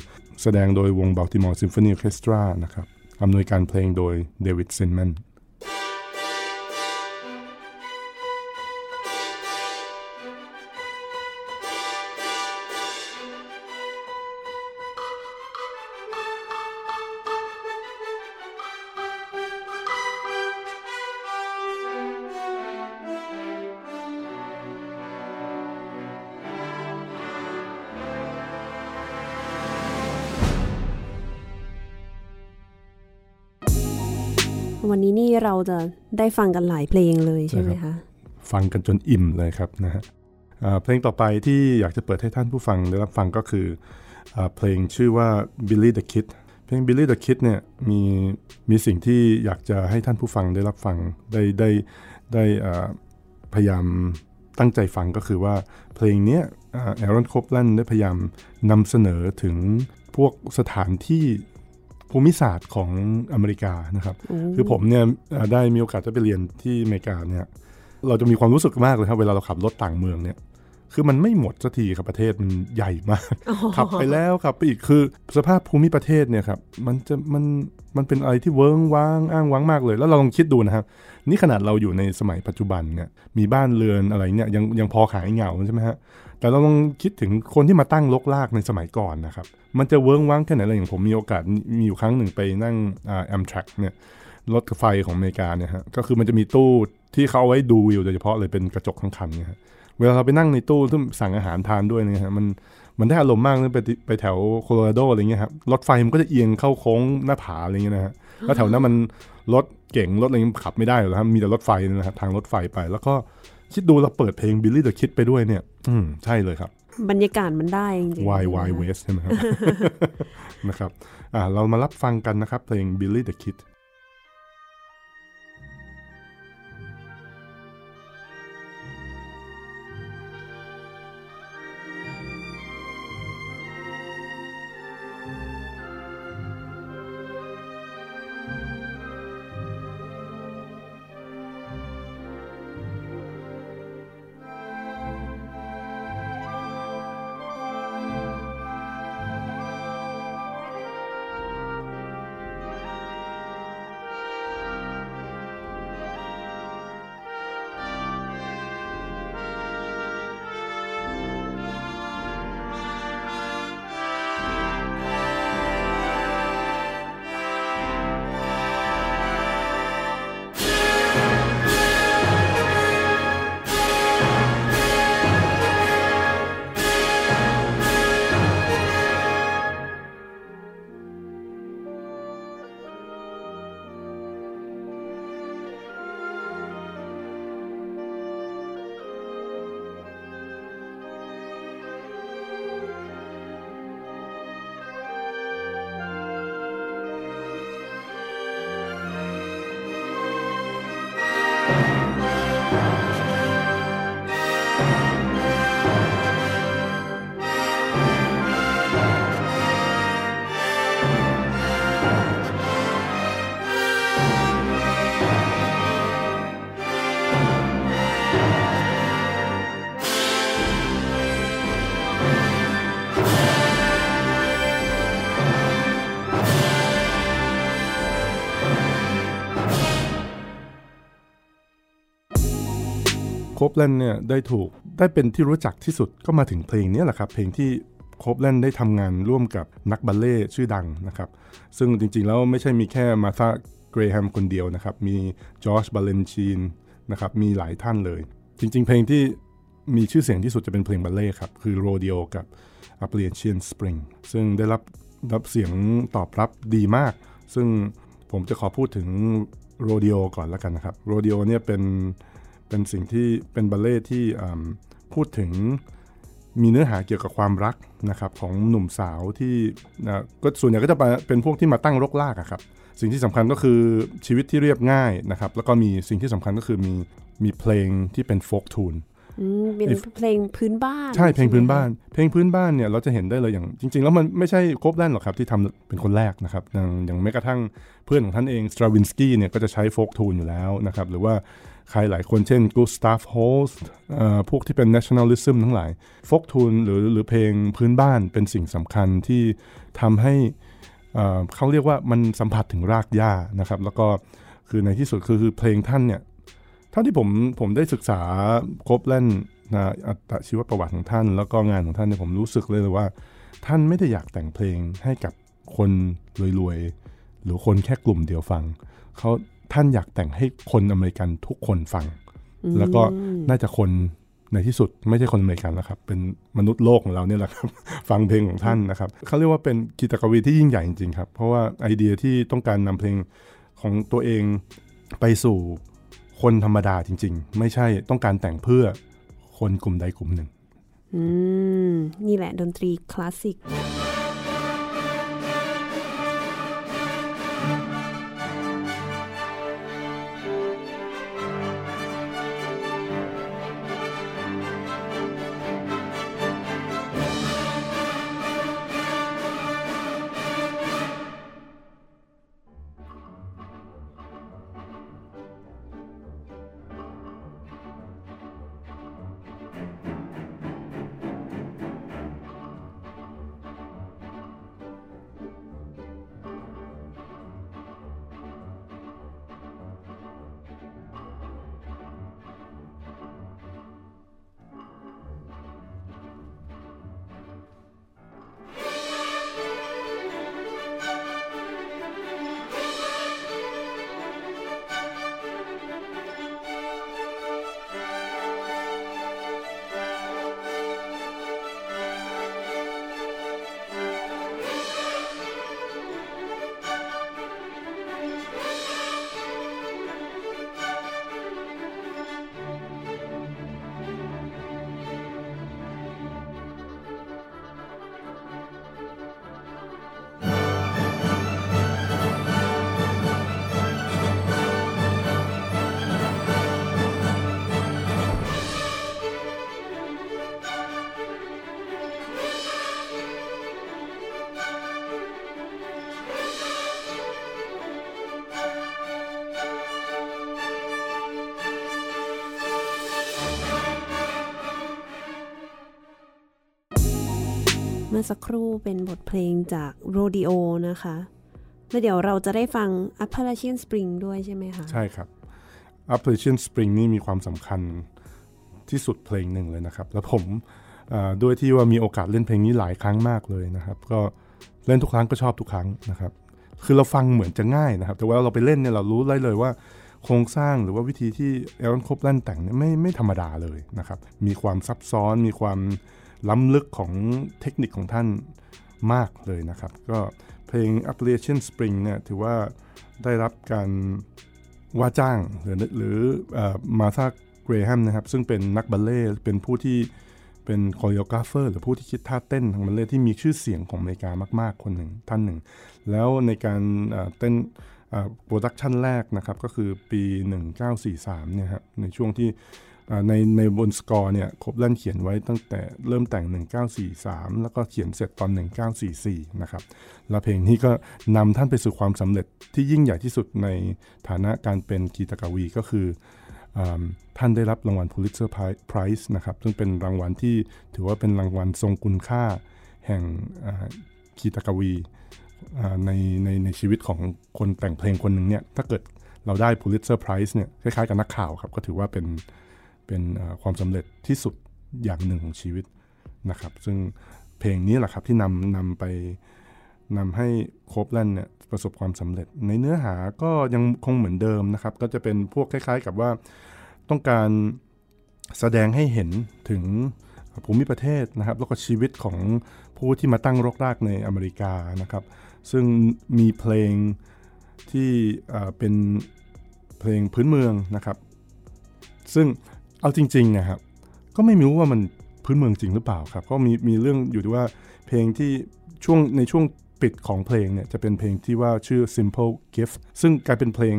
แสดงโดยวง Baltimore Symphony Orchestra นะครับอำนวยการเพลงโดยเดวิดซินแมน เราจะได้ฟังกันหลายเพลงเลยใช่ไหมคะ ฟังกันจนอิ่มเลยครับนะฮะเพลงต่อไปที่อยากจะเปิดให้ท่านผู้ฟังได้รับฟังก็คืออเพลงชื่อว่า Billy the Kid เพลง Billy the Kid เนี่ยมีมีสิ่งที่อยากจะให้ท่านผู้ฟังได้รับฟังได้ได้ได้พยายามตั้งใจฟังก็คือว่าเพลงนี้แอรอนโคปแลนได้พยายามนำเสนอถึงพวกสถานที่ ภูมิศาสตร์ของอเมริกานะครับคือผมเนี่ยเอ่อได้มีโอกาสจะไปเรียนที่อเมริกาเนี่ยเราจะมีความรู้สึกมากเลยครับเวลาเราขับรถต่างเมืองเนี่ยคือมันไม่หมดสักทีครับประเทศมันใหญ่มากขับไปแล้วขับไปอีกคือสภาพภูมิประเทศเนี่ยครับมันจะมันมันเป็นอะไรที่เวิ้งว้างอ้างว้างมากเลย แล้วเราลองคิดดูนะครับนี่ขนาดเราอยู่ในสมัยปัจจุบันเนี่ยมีบ้านเรือนอะไรเนี่ยยังยังพอขายเหงาใช่ไหมฮะ แต่เราลองคิดถึงคนที่มาตั้งลกลากในสมัยก่อนนะครับ มันจะเวิ้งว้างแค่ไหนอะไรอย่างผมมีโอกาสมีอยู่ครั้งหนึ่งไปนั่งอ่าแอมทรัคเนี่ยรถไฟของอเมริกาเนี่ยฮะก็คือมันจะมีตู้ที่เขาเอาไว้ดูวิวโดยเฉพาะเลยเป็นกระจกทั้งคันเนี่ยฮะเวลาเราไปนั่งในตู้ที่สั่งอาหารทานด้วยเนี่ยฮะมันมันได้อารมณ์มากเลยไปไปแถวโคโลราโดอะไรเงี้ยครับรถไฟมันก็จะเอียงเข้าโค้งหน้าผาอะไรเงี้ยนะฮะแล้วแถวนั้นมันรถเก่งรถอะไรเงี้ยขับไม่ได้หรอกครับมีแต่รถไฟนะครับทางรถไฟไป แล้วก็ คิดดูเราเปิดเพลง Billy the Kid ไปด้วยเนี่ย อืมใช่เลยครับ บรรยากาศมันได้จริงๆ Why Why West ใช่ไหมครับนะครับอ่าเรามารับฟังกันนะครับเพลง Billy the Kid ปแลนด์เนี่ยได้ถูกได้เป็นที่รู้จักที่สุดก็มาถึงเพลงนี้แหละครับ เพลงที่โคปแลนด์ได้ทำงานร่วมกับนักบัลเล่ชื่อดังนะครับ ซึ่งจริงๆแล้วไม่ใช่มีแค่มาธาเกรแฮมคนเดียวนะครับ มีจอร์จบาเลนชีนนะครับ มีหลายท่านเลย จริงๆ เพลงที่มีชื่อเสียงที่สุดจะเป็นเพลงบัลเล่ครับ คือโรเดียกับ Appalachian Spring ซึ่งได้รับรับเสียงตอบรับดีมาก ซึ่งผมจะขอพูดถึงโรเดียก่อนแล้วกันนะครับ โรเดียเนี่ยเป็น เป็นสิ่งที่เป็นบัลเล่ที่พูดถึงมีเนื้อหาเกี่ยวกับความรักนะครับของหนุ่มสาวที่นะก็ส่วนใหญ่ก็จะเป็นพวกที่มาตั้งรกรากอะครับสิ่งที่สำคัญก็คือชีวิตที่เรียบง่ายนะครับแล้วก็มีสิ่งที่สำคัญก็คือมีมีเพลงที่เป็นโฟกทูนเป็นเพลงพื้นบ้านใช่เพลงพื้นบ้าน เพลงพื้นบ้านเนี่ยเราจะเห็นได้เลยอย่างจริง ๆ แล้วมันไม่ใช่ครบแลนหรอกครับที่ทำเป็นคนแรกนะครับอย่างอย่างแม้กระทั่งเพื่อนของท่านเองสตราวินสกี้เนี่ยก็จะใช้โฟกทูนอยู่แล้วนะครับหรือว่า ใครหลายคนเช่นกูสตาฟโฮสพวกที่เป็น nationalism ทั้งหลายฟกทูนหรือหรือเพลงพื้นบ้านเป็นสิ่งสำคัญที่ทำให้เขาเรียกว่ามันสัมผัสถึงรากหญ้านะครับ แล้วก็คือในที่สุดคือคือเพลงท่านเนี่ยเท่าที่ผมผมได้ศึกษาครบแล่นนะอัตชีวประวัติของท่าน แล้วก็งานของท่านเนี่ยผมรู้สึกเลยเลยว่า ท่านไม่ได้อยากแต่งเพลงให้กับคนรวยๆ หรือคนแค่กลุ่มเดียวฟังเขา ท่านอยากแต่งให้คนอเมริกันทุกคนฟัง แล้วก็น่าจะคนในที่สุดไม่ใช่คนอเมริกันแล้วครับ เป็นมนุษย์โลกของเราเนี่ยแหละครับ ฟังเพลงของท่านนะครับเขาเรียกว่าเป็นกิจกรรมที่ยิ่งใหญ่จริงๆครับ เพราะว่าไอเดียที่ต้องการนำเพลงของตัวเองไปสู่คนธรรมดาจริง ๆ ไม่ใช่ต้องการแต่งเพื่อคนกลุ่มใดกลุ่มหนึ่ง อืม นี่แหละดนตรีคลาสสิก สักครู่เป็นบทเพลงจากโรดิโอนะคะแล้วเดี๋ยวเราจะได้ฟัง Appalachian Spring ด้วยใช่ไหมคะ ใช่ครับ Appalachian Spring นี่มีความสำคัญที่สุดเพลงหนึ่งเลยนะครับ แล้วผมด้วยที่ว่ามีโอกาสเล่นเพลงนี้หลายครั้งมากเลยนะครับ ก็เล่นทุกครั้งก็ชอบทุกครั้งนะครับ คือเราฟังเหมือนจะง่ายนะครับ แต่ว่าเราไปเล่นเนี่ยเรารู้ได้เลยว่าโครงสร้างหรือว่าวิธีที่เอรอนคบแลนแต่งเนี่ยไม่ไม่ธรรมดาเลยนะครับ มีความซับซ้อนมีความ ล้ำลึกของเทคนิคของท่านมากเลยนะครับ ก็เพลง Appalachian Spring เนี่ยถือว่าได้รับการว่าจ้างหรือหรือมาธาเกรแฮมนะครับ ซึ่งเป็นนักบัลเล่เป็นผู้ที่เป็น choreographer หรือผู้ที่คิดท่าเต้นทางบัลเล่ที่มีชื่อเสียงของอเมริกามาก ๆ คนหนึ่งท่านหนึ่ง แล้วในการเต้น production แรกนะครับ ก็คือปี 1943เนี่ยครับในช่วงที่ ในในบนสกอร์เนี่ยครบแลนเขียนไว้ตั้งแต่เริ่มแต่ง 1943 แล้วก็เขียนเสร็จตอน 1944 นะครับ และเพลงนี้ก็นำท่านไปสู่ความสำเร็จที่ยิ่งใหญ่ที่สุดในฐานะการเป็นกีตกวีก็คืออท่านได้รับรางวัล Pulitzer Prize นะครับ ซึ่งเป็นรางวัลที่ถือว่าเป็นรางวัลทรงคุณค่าแห่งกีตกวีในในในชีวิตของคนแต่งเพลงคนหนึ่งเนี่ย ถ้าเกิดเราได้ Pulitzer Prize เนี่ย คล้ายๆกับนักข่าวครับ ก็ถือว่าเป็น เป็นความสำเร็จที่สุดอย่างหนึ่งของชีวิตนะครับ ซึ่งเพลงนี้แหละครับที่นำนำไปนำให้โคบแลนเนี่ยประสบความสำเร็จ ในเนื้อหาก็ยังคงเหมือนเดิมนะครับ ก็จะเป็นพวกคล้าย ๆ กับว่าต้องการแสดงให้เห็นถึงภูมิประเทศนะครับ แล้วก็ชีวิตของผู้ที่มาตั้งรกรากในอเมริกานะครับ ซึ่งมีเพลงที่เป็นเพลงพื้นเมืองนะครับ ซึ่ง เอาจริงๆนะครับ ก็ไม่รู้ว่ามันพื้นเมืองจริงหรือเปล่าครับ ก็มีมีเรื่องอยู่ที่ว่าเพลงที่ช่วงในช่วงปิดของเพลงเนี่ยจะเป็นเพลงที่ว่าชื่อ simple gift ซึ่งกลายเป็นเพลง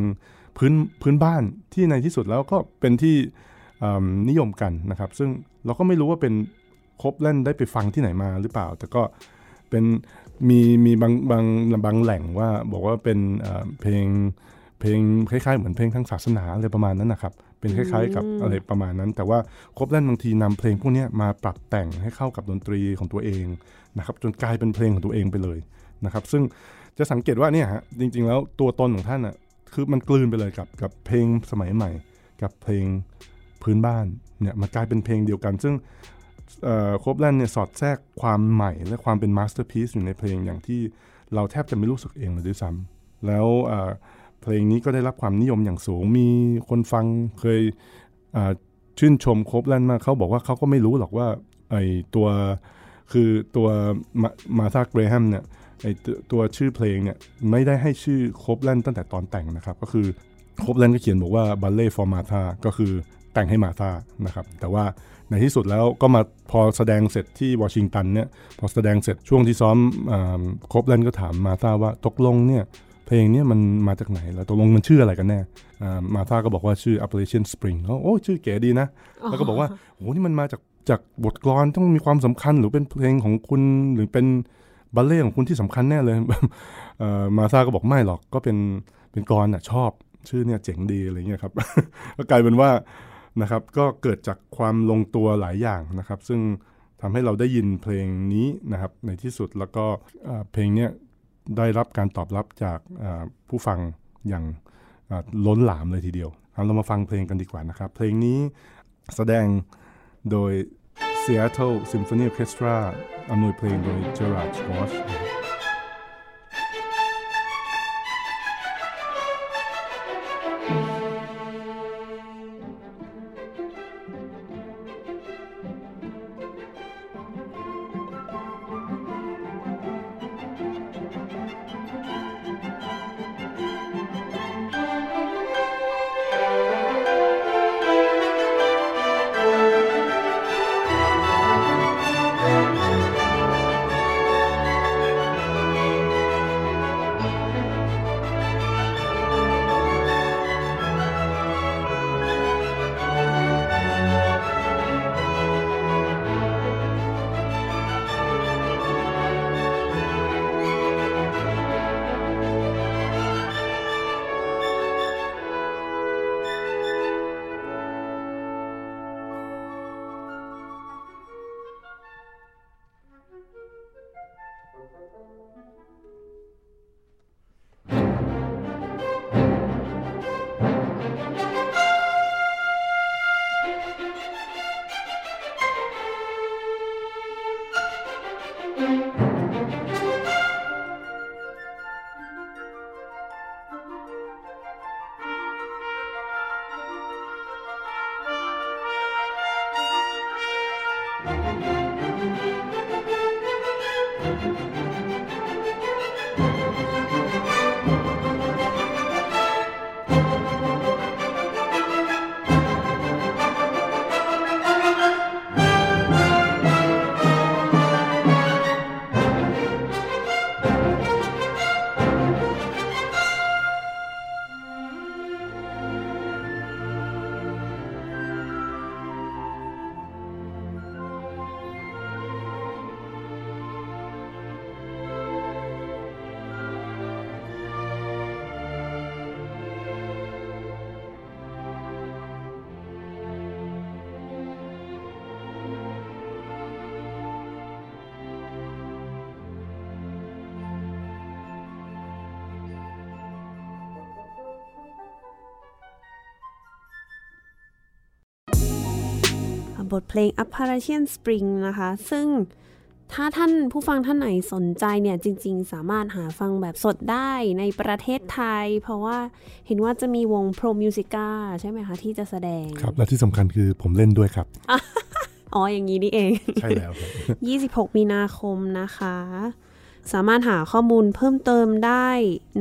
พื้นพื้นบ้านที่ในที่สุดแล้วก็เป็นที่นิยมกันนะครับ ซึ่งเราก็ไม่รู้ว่าเป็นครบเล่นได้ไปฟังที่ไหนมาหรือเปล่า แต่ก็เป็นมีมีบางบางบางแหล่งว่าบอกว่าเป็นเพลงเพลงคล้ายๆ เหมือนเพลงทางศาสนาอะไรประมาณนั้นนะครับ เป็นคล้ายๆ กับอะไรประมาณนั้น แต่ว่าครบเล่นบางทีนำเพลงพวกนี้มาปรับแต่งให้เข้ากับดนตรีของตัวเองนะครับจนกลายเป็นเพลงของตัวเองไปเลยนะครับ ซึ่งจะสังเกตว่าเนี่ยฮะจริง ๆ แล้วตัวตนของท่านอะคือมันกลืนไปเลยกับกับเพลงสมัยใหม่ กับเพลงพื้นบ้านเนี่ยมันกลายเป็นเพลงเดียวกัน ซึ่งโคปแลนด์เนี่ยสอดแทรกความใหม่และความเป็น masterpiece อยู่ในเพลงอย่างที่เราแทบจะไม่รู้สึกเองเลยด้วยซ้ำแล้ว เพลงนี้ก็ได้รับความนิยมอย่างสูง มีคนฟังเคยชื่นชมโคปแลนด์มากเขาบอกว่าเขาก็ไม่รู้หรอกว่าไอตัวคือตัวมาธาเกรแฮมเนี่ยไอตัวชื่อเพลงเนี่ยไม่ได้ให้ชื่อโคบแลนด์ตั้งแต่ตอนแต่งนะครับ ก็คือโคบแลนด์ก็เขียนบอกว่าบัลเล่ฟอร์มาธาก็คือแต่งให้มาธานะครับ แต่ว่าในที่สุดแล้วก็มาพอแสดงเสร็จที่วอชิงตันเนี่ยพอแสดงเสร็จช่วงที่ซ้อมโคบแลนด์ก็ถามมาธาว่าตกลงเนี่ย เพลงนี้มันมาจากไหนแล้วตกลงมันชื่ออะไรกันแน่มาธาก็บอกว่าชื่อ Appalachian Spring โอ้ชื่อเก๋ดีนะ แล้วก็บอกว่าโอ้นี่มันมาจากจากบทกลอนต้องมีความสำคัญหรือเป็นเพลงของคุณหรือเป็นบัลเล่ของคุณที่สำคัญแน่เลยมาธาก็บอกไม่หรอกก็เป็นเป็นกลอนอะชอบ ชื่อเนี่ยเจ๋งดีอะไรเงี้ยครับก็กลายเป็นว่านะครับ ก็เกิดจากความลงตัวหลายอย่างนะครับ ซึ่งทำให้เราได้ยินเพลงนี้นะครับ ในที่สุดแล้วก็เพลงนี้ ได้รับการตอบรับจากผู้ฟังอย่างล้นหลามเลยทีเดียว เรามาฟังเพลงกันดีกว่านะครับ เพลงนี้แสดงโดย Seattle Symphony Orchestra อำนวยเพลงโดย Gerard Schwartz บทเพลง Appalachian Spring นะคะ ซึ่งถ้าท่านผู้ฟังท่านไหนสนใจเนี่ย จริง ๆ สามารถหาฟังแบบสดได้ในประเทศไทย เพราะว่าเห็นว่าจะมีวง Pro Musica ใช่ไหมคะ ที่จะแสดง ครับ และที่สำคัญคือผมเล่นด้วยครับ อ๋อ อย่างนี้นี่เอง ใช่แล้วครับ 26 มีนาคมนะคะ สามารถหาข้อมูลเพิ่มเติมได้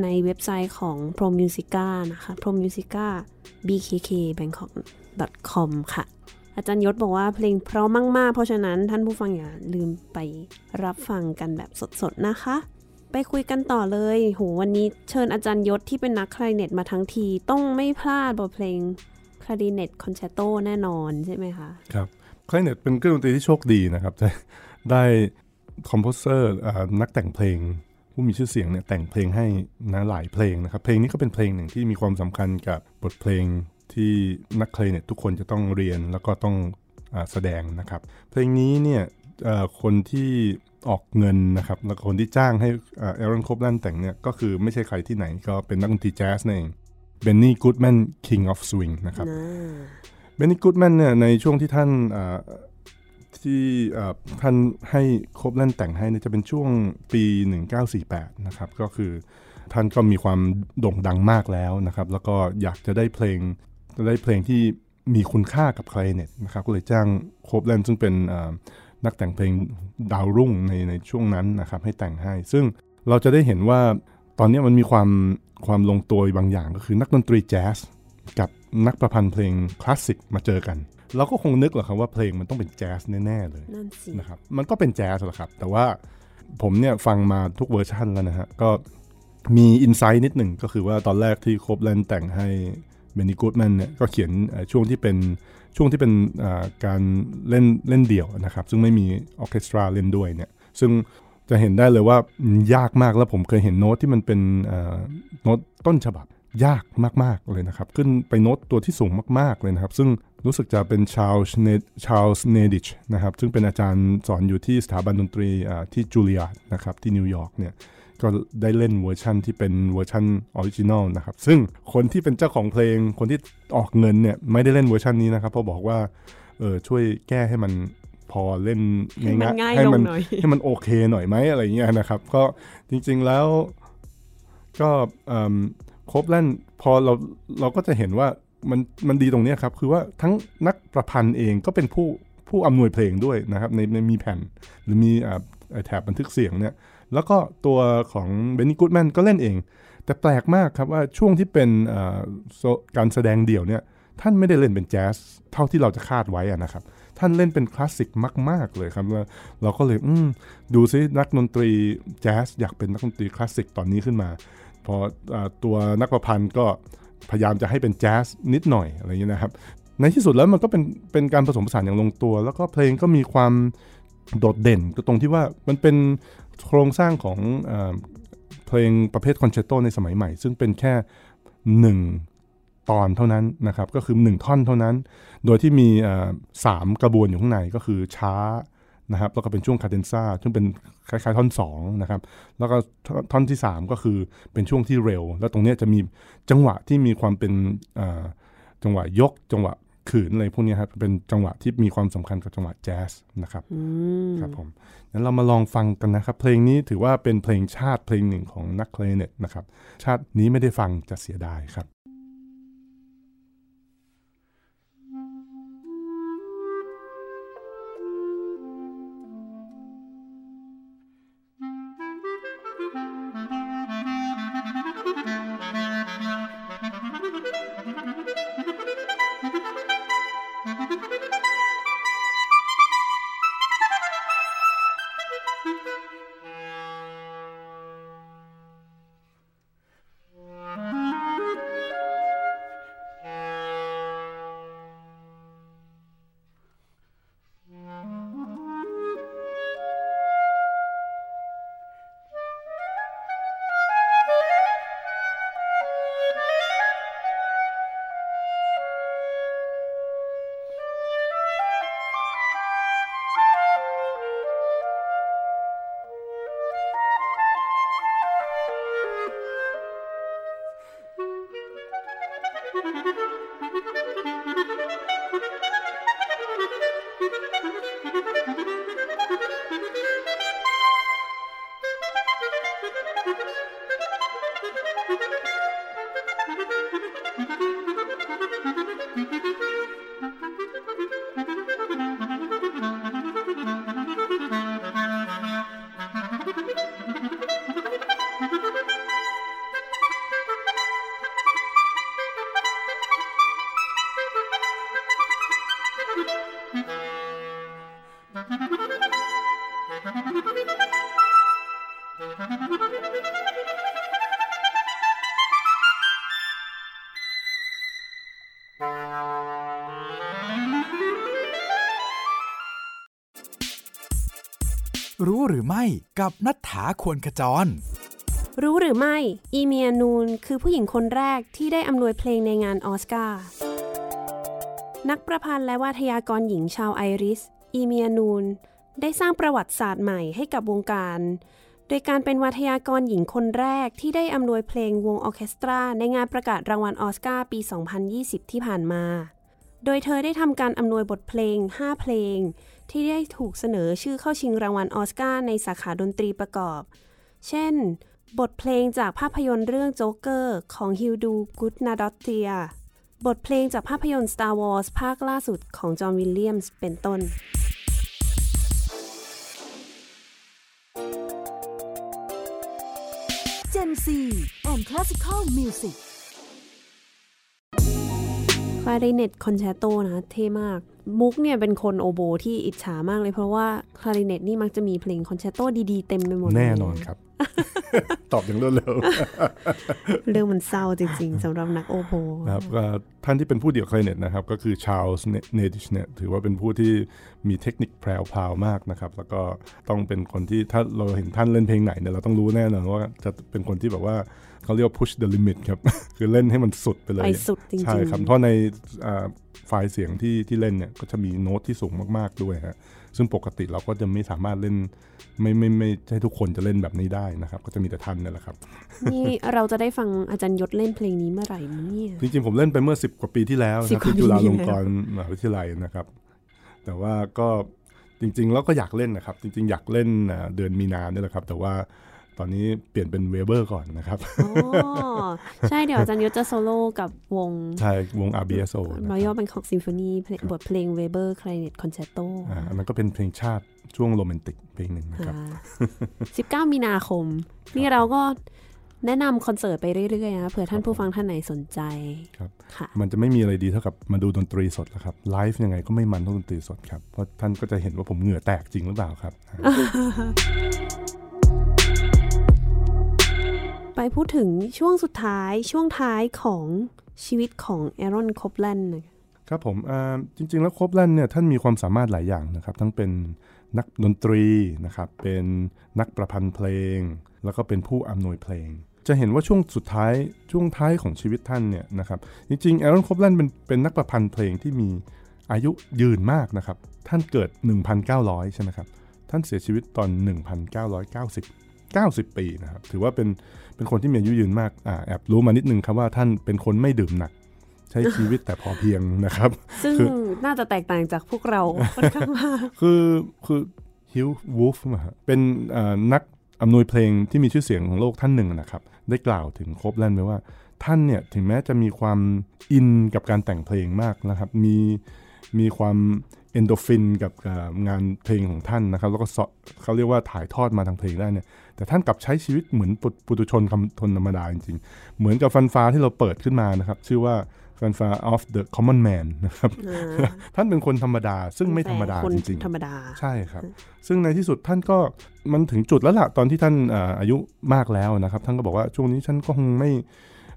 ในเว็บไซต์ของ Pro Musica นะคะ Pro Musica bkk bangkok com ค่ะ อาจารย์ยศบอกว่าเพลงเพราะมาก ๆ เพราะฉะนั้นท่านผู้ฟังอย่าลืมไปรับฟังกันแบบสด ๆ นะคะ ไปคุยกันต่อเลย โห วันนี้เชิญอาจารย์ยศที่เป็นนักคลาริเนตมาทั้งที ต้องไม่พลาดบทเพลงคลาริเนตคอนแชร์โตแน่นอนใช่ไหมคะ ครับคลาริเนตเป็นเครื่องดนตรีที่โชคดีนะครับได้ได้ composer นักแต่งเพลง ผู้มีชื่อเสียงเนี่ยแต่งเพลงให้นะหลายเพลงนะครับ เพลงนี้ก็เป็นเพลงหนึ่งที่มีความสำคัญกับบทเพลง ที่นักคลาริเนตทุกคนจะต้องเรียนแล้วก็ต้องอาแสดงนะครับ เพลงนี้เนี่ยเอ่อคนที่ออกเงินนะครับ แล้วก็คนที่จ้างให้เอรอนโคบลันแต่งเนี่ยก็คือไม่ใช่ใครที่ไหนก็เป็นนักดนตรีแจ๊สนั่นเองเบนนี่กูดแมน King of Swing นะครับเบนนี่กูดแมนเนี่ยในช่วงที่ท่านอ่าที่อ่าท่านให้โคบแลนแต่งให้เนี่ยจะเป็นช่วงปี 1948 นะครับ ก็คือท่านก็มีความโด่งดังมากแล้วนะครับ แล้วก็อยากจะได้เพลงจะ ได้เพลงที่มีคุณค่ากับคลาริเนตนะครับก็เลยจ้างโคบแลนซึ่งเป็นอ่านักแต่งเพลงดาวรุ่งในในช่วงนั้นนะครับให้แต่งให้ ซึ่งเราจะได้เห็นว่าตอนนี้มันมีความความลงตัวบางอย่างก็คือนักดนตรีแจ๊สกับนักประพันธ์เพลงคลาสสิกมาเจอกัน เราก็คงนึกแหละครับว่าเพลงมันต้องเป็นแจ๊สแน่ๆเลยนั่นสินะครับมันก็เป็นแจ๊สแหละครับ แต่ว่าผมเนี่ยฟังมาทุกเวอร์ชันแล้วนะฮะก็มี insight นิดหนึ่งก็คือว่าตอนแรกที่ Copland แต่งให้ Benny Goodman เนี่ยก็เขียนช่วงที่เป็นช่วงที่เป็นการเล่นเล่นเดี่ยวนะครับ ซึ่งไม่มีออเคสตราเล่นด้วยเนี่ย ซึ่งจะเห็นได้เลยว่ายากมากแล้วผมเคยเห็นโน้ตที่มันเป็นโน้ตต้นฉบับยากมากๆเลยนะครับ ขึ้นไปโน้ตตัวที่สูงมากๆเลยนะครับ ซึ่งรู้สึกจะเป็น Charles Nei Charles Neidich นะครับ ซึ่งเป็นอาจารย์สอนอยู่ที่สถาบันดนตรีที่จูเลียนะครับที่นิวยอร์กเนี่ย ก็ได้เล่นเวอร์ชันที่เป็นเวอร์ชัน original นะครับ ซึ่งคนที่เป็นเจ้าของเพลง คนที่ออกเงินเนี่ยไม่ได้เล่นเวอร์ชันนี้นะครับเพราะบอกว่าเออช่วยแก้ให้มันพอเล่นให้มันง่ายง่ายๆให้มันลงหน่อยให้มันโอเคหน่อยไหมอะไรเงี้ยนะครับ ก็จริงๆแล้วก็ครบแล่นพอเราเราก็จะเห็นว่ามันมันดีตรงเนี้ยครับ คือว่าทั้งนักประพันธ์เองก็เป็นผู้ผู้อำนวยเพลงด้วยนะครับในในมีแผ่น หรือมีอ่าไอ้แถบบันทึกเสียงเนี่ย แล้วก็ตัวของเบนนี่กูดแมนก็เล่นเอง แต่แปลกมากครับว่าช่วงที่เป็นการแสดงเดี่ยวเนี่ยท่านไม่ได้เล่นเป็นแจ๊สเท่าที่เราจะคาดไว้ะนะครับ ท่านเล่นเป็นคลาสสิกมาก ๆ เลยครับเราก็เลยอื้อดูซินักดนตรีแจ๊สอยากเป็นนักดนตรีคลาสสิกตอนนี้ขึ้นมา พอตัวนักประพันธ์ก็พยายามจะให้เป็นแจ๊สนิดหน่อยอะไรอย่างเงี้ยนะครับ ในที่สุดแล้วมันก็เป็นเป็นการผสมผสานอย่างลงตัว แล้วก็เพลงก็มีความโดดเด่นก็ตรงที่ว่ามันเป็น โครงสร้างของอเพลงประเภทคอนแชร์โตในสมัยใหม่ ซึ่งเป็นแค่หนึ่งตอนเท่านั้นนะครับ ก็คือหนึ่งท่อนเท่านั้น โดยที่มีสามกระบวนอยู่ข้างในก็คือช้านะครับแล้วก็เป็นช่วงคาเดนซ่าซึ่งเป็นคล้ายๆท่อน2นะครับแล้วก็ท่อนที่ 3 ก็คือเป็นช่วงที่เร็ว แล้วตรงนี้จะมีจังหวะที่มีความเป็นจังหวะยกจังหวะ ขืนอะไรพวกเนี้ยครับเป็นจังหวะที่มีความสำคัญกับจังหวะแจ๊สนะครับอืมครับผมงั้นเรามาลองฟังกันนะครับ เพลงนี้ถือว่าเป็นเพลงชาติเพลงหนึ่งของนักคลาริเนตนะครับ ชาตินี้ไม่ได้ฟังจะเสียดายครับ หรือไม่กับนัฐธาควรขจร รู้หรือไม่ อีเมียนูนคือผู้หญิงคนแรกที่ได้อำนวยเพลงในงานออสการ์นักประพันธ์และวาทยากรหญิงชาวไอริส อีเมียนูน ได้สร้างประวัติศาสตร์ใหม่ให้กับวงการ โดยการเป็นวาทยากรหญิงคนแรกที่ได้อำนวยเพลงวงออเคสตรา ในงานประกาศรางวัลออสการ์ปี 2020 ที่ผ่านมา โดยเธอได้ทำการอำนวยบทเพลง 5 เพลง ที่ได้ถูกเสนอชื่อเข้าชิงรางวัลออสการ์ในสาขาดนตรีประกอบ เช่น บทเพลงจากภาพยนตร์เรื่องโจ๊กเกอร์ของ Hildur Guðnadóttir บทเพลงจากภาพยนตร์ Star Wars ภาคล่าสุดของ John Williams เป็นต้น Gen Z and Classical Music คลาริเนตคอนแชร์โตนะ เท่มาก มุกเนี่ยเป็นคนโอโบที่อิจฉามากเลยเพราะว่าคลาริเนตนี่มักจะมีเพลงคอนแชร์โตดีๆเต็มไปหมดเลยแน่นอนครับ ตอบอย่างรวดเร็ว เรื่องมันเศร้าจริงๆสำหรับนักโอโบนะครับก็ท่านที่เป็นผู้เดี่ยวคลาริเนตนะครับ ก็คือชา l ลส์เนดิชเนี่ยถือว่าเป็นผู้ที่มีเทคนิคแพรวพราวมากนะครับ แล้วก็ต้องเป็นคนที่ถ้าเราเห็นท่านเล่นเพลงไหนเนี่ยเราต้องรู้แน่นอนว่าจะเป็นคนที่แบบว่าเขาเรียกว่า push the limit ครับ คือเล่นให้มันสุดไปเลยไปสุดจริงๆใช่ครับเพราะในอ่า ไฟล์เสียงที่ที่เล่นเนี่ยก็จะมีโน้ตที่สูงมากๆด้วยฮะซึ่งปกติเราก็จะไม่สามารถเล่นไม่ไม่ไม่ใช่ทุกคนจะเล่นแบบนี้ได้นะครับ ก็จะมีแต่ท่านนี่แหละครับนี่เราจะได้ฟังอาจารย์ยศเล่นเพลงนี้เมื่อไหร่เนี่ยจริงๆผมเล่นไปเมื่อ 10 กว่าปีที่แล้วสินะบครับกว่าที่จุฬาปีลงกรณ์มหาวิทยาลัยนะครับ แต่ว่าก็จริงๆแล้วก็อยากเล่นนะครับ จริง ๆ อยากเล่นอ่าเดือนมีนาเนี่ยแหละครับ แต่ว่า ตอนนี้เปลี่ยนเป็น Weber ก่อนนะครับอ๋อใช่เดี๋ยวอาจารย์ยศจะโซโล่กับวง ใช่ วง RBSO นะ Royal ครับ Bangkok Symphony เพลงบทเพลง Weber Clarinet Concerto อ่าออันนั้นก็เป็นเพลงชาติช่วงโรแมนติกเพลงหนึ่งนะครับอ่า19 มีนาคม นี่เราก็แนะนำคอนเสิร์ตไปเรื่อยๆนะเผื่อท่านผู้ฟังท่านไหนสนใจครับค่ะมันจะไม่มีอะไรดีเท่ากับมาดูดนตรีสดแล้วครับไลฟ์ยังไงก็ไม่มันเท่าดนตรีสดครับเพราะท่านก็จะเห็นว่าผมเหงื่อแตกจริงหรือเปล่าครับ ไปพูดถึงช่วงสุดท้ายช่วงท้ายของชีวิตของแอรอนคอปแลนด์ครับผมอ่าจริง ๆ แล้วคบแลนด์เนี่ยท่านมีความสามารถหลายอย่างนะครับ ทั้งเป็นนักดนตรีนะครับ เป็นนักประพันธ์เพลง แล้วก็เป็นผู้อำนวยเพลง จะเห็นว่าช่วงสุดท้ายช่วงท้ายของชีวิตท่านเนี่ยนะครับจริงๆแอรอนคบแลนด์เป็นเป็นนักประพันธ์เพลงที่มีอายุยืนมากนะครับ ท่านเกิด 1,900 ใช่ไหมครับ ท่านเสียชีวิตตอน 1,990 90 ปีนะครับ ถือว่าเป็น เป็นคนที่มีอายุยืนมากอ่าแอบรู้มานิดนึงครับว่าท่านเป็นคนไม่ดื่มหนัก ใช้ชีวิตแต่พอเพียงนะครับ ซึ่งคือน่าจะแตกต่างจากพวกเราค่อนข้างมากคือคือฮิววูฟเป็นเอ่อนักอำนวยเพลงที่มีชื่อเสียงของโลกท่านหนึ่งนะครับ ได้กล่าวถึงโคบแลนด์ไว้ว่าท่านเนี่ยถึงแม้จะมีความอินกับการแต่งเพลงมากนะครับ มีมีความ เอนโดฟินกับเอ่องานเพลงของท่านนะครับ แล้วก็สเขาเรียกว่าถ่ายทอดมาทางเพลงได้เนี่ยแต่ท่านกลับใช้ชีวิตเหมือนปุปุถุชนคำทนธรรมดาจริงๆ เหมือนกับฟันฟ้าที่เราเปิดขึ้นมานะครับ ชื่อว่าฟันฟ้า of the common man นะครับอ่าท่านเป็นคนธรรมดา ซึ่งไม่ธรรมดาคนจริงธรรมดาๆใช่ครับ ซึ่งในที่สุดท่านก็มันถึงจุดแล้วล่ะตอนที่ท่านอ่าอายุมากแล้วนะครับ ท่านก็บอกว่าช่วงนี้ฉันก็คงไม่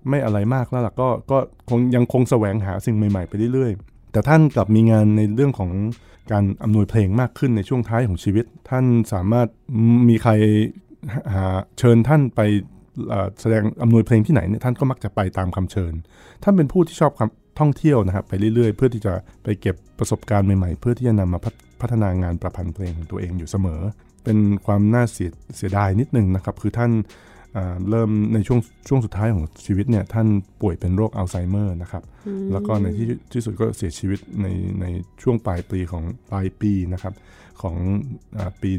ไม่อะไรมากแล้วล่ะก็ก็คงยังคงแสวงหาสิ่งใหม่ๆไปเรื่อยๆ แต่ท่านกลับมีงานในเรื่องของการอำนวยเพลงมากขึ้นในช่วงท้ายของชีวิต ท่านสามารถมีใครหาเชิญท่านไปแสดงอำนวยเพลงที่ไหนเนี่ยท่านก็มักจะไปตามคำเชิญ ท่านเป็นผู้ที่ชอบท่องเที่ยวนะครับไปเรื่อยๆ เพื่อที่จะไปเก็บประสบการณ์ใหม่ๆ เพื่อที่จะนำมาพัฒพัฒนางานประพันธ์เพลงของตัวเองอยู่เสมอ เป็นความน่าเสียเสียดายนิดนึงนะครับ คือท่าน เริ่มในช่วงช่วงสุดท้ายของชีวิตเนี่ยท่านป่วยเป็นโรคอัลไซเมอร์นะครับ แล้วก็ในที่ที่สุดก็เสียชีวิตในในช่วงปลายปีของปลายปีนะครับของอาปี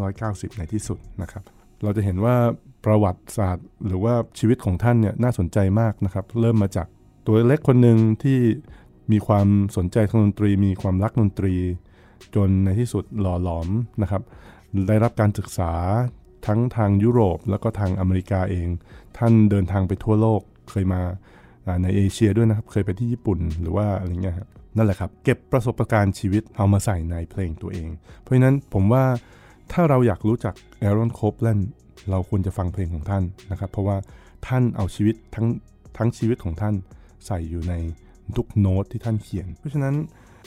1990 ในที่สุดนะครับ เราจะเห็นว่าประวัติศาสตร์ หรือว่าชีวิตของท่านเนี่ยน่าสนใจมากนะครับ เริ่มมาจากตัวเล็กคนหนึ่งที่มีความสนใจทางดนตรี มีความรักดนตรี จนในที่สุดหล่อหลอมนะครับ ได้รับการศึกษา ทั้งทางยุโรปแล้วก็ทางอเมริกาเอง ท่านเดินทางไปทั่วโลกเคยมาในเอเชียด้วยนะครับ เคยไปที่ญี่ปุ่นหรือว่าอะไรเงี้ยครับนั่นแหละครับ เก็บประสบการณ์ชีวิตเอามาใส่ในเพลงตัวเอง เพราะฉะนั้นผมว่าถ้าเราอยากรู้จักแอรอนโคปแลนเราควรจะฟังเพลงของท่านนะครับ เพราะว่าท่านเอาชีวิตทั้งทั้งชีวิตของท่านใส่อยู่ในทุกโน้ตที่ท่านเขียน เพราะฉะนั้น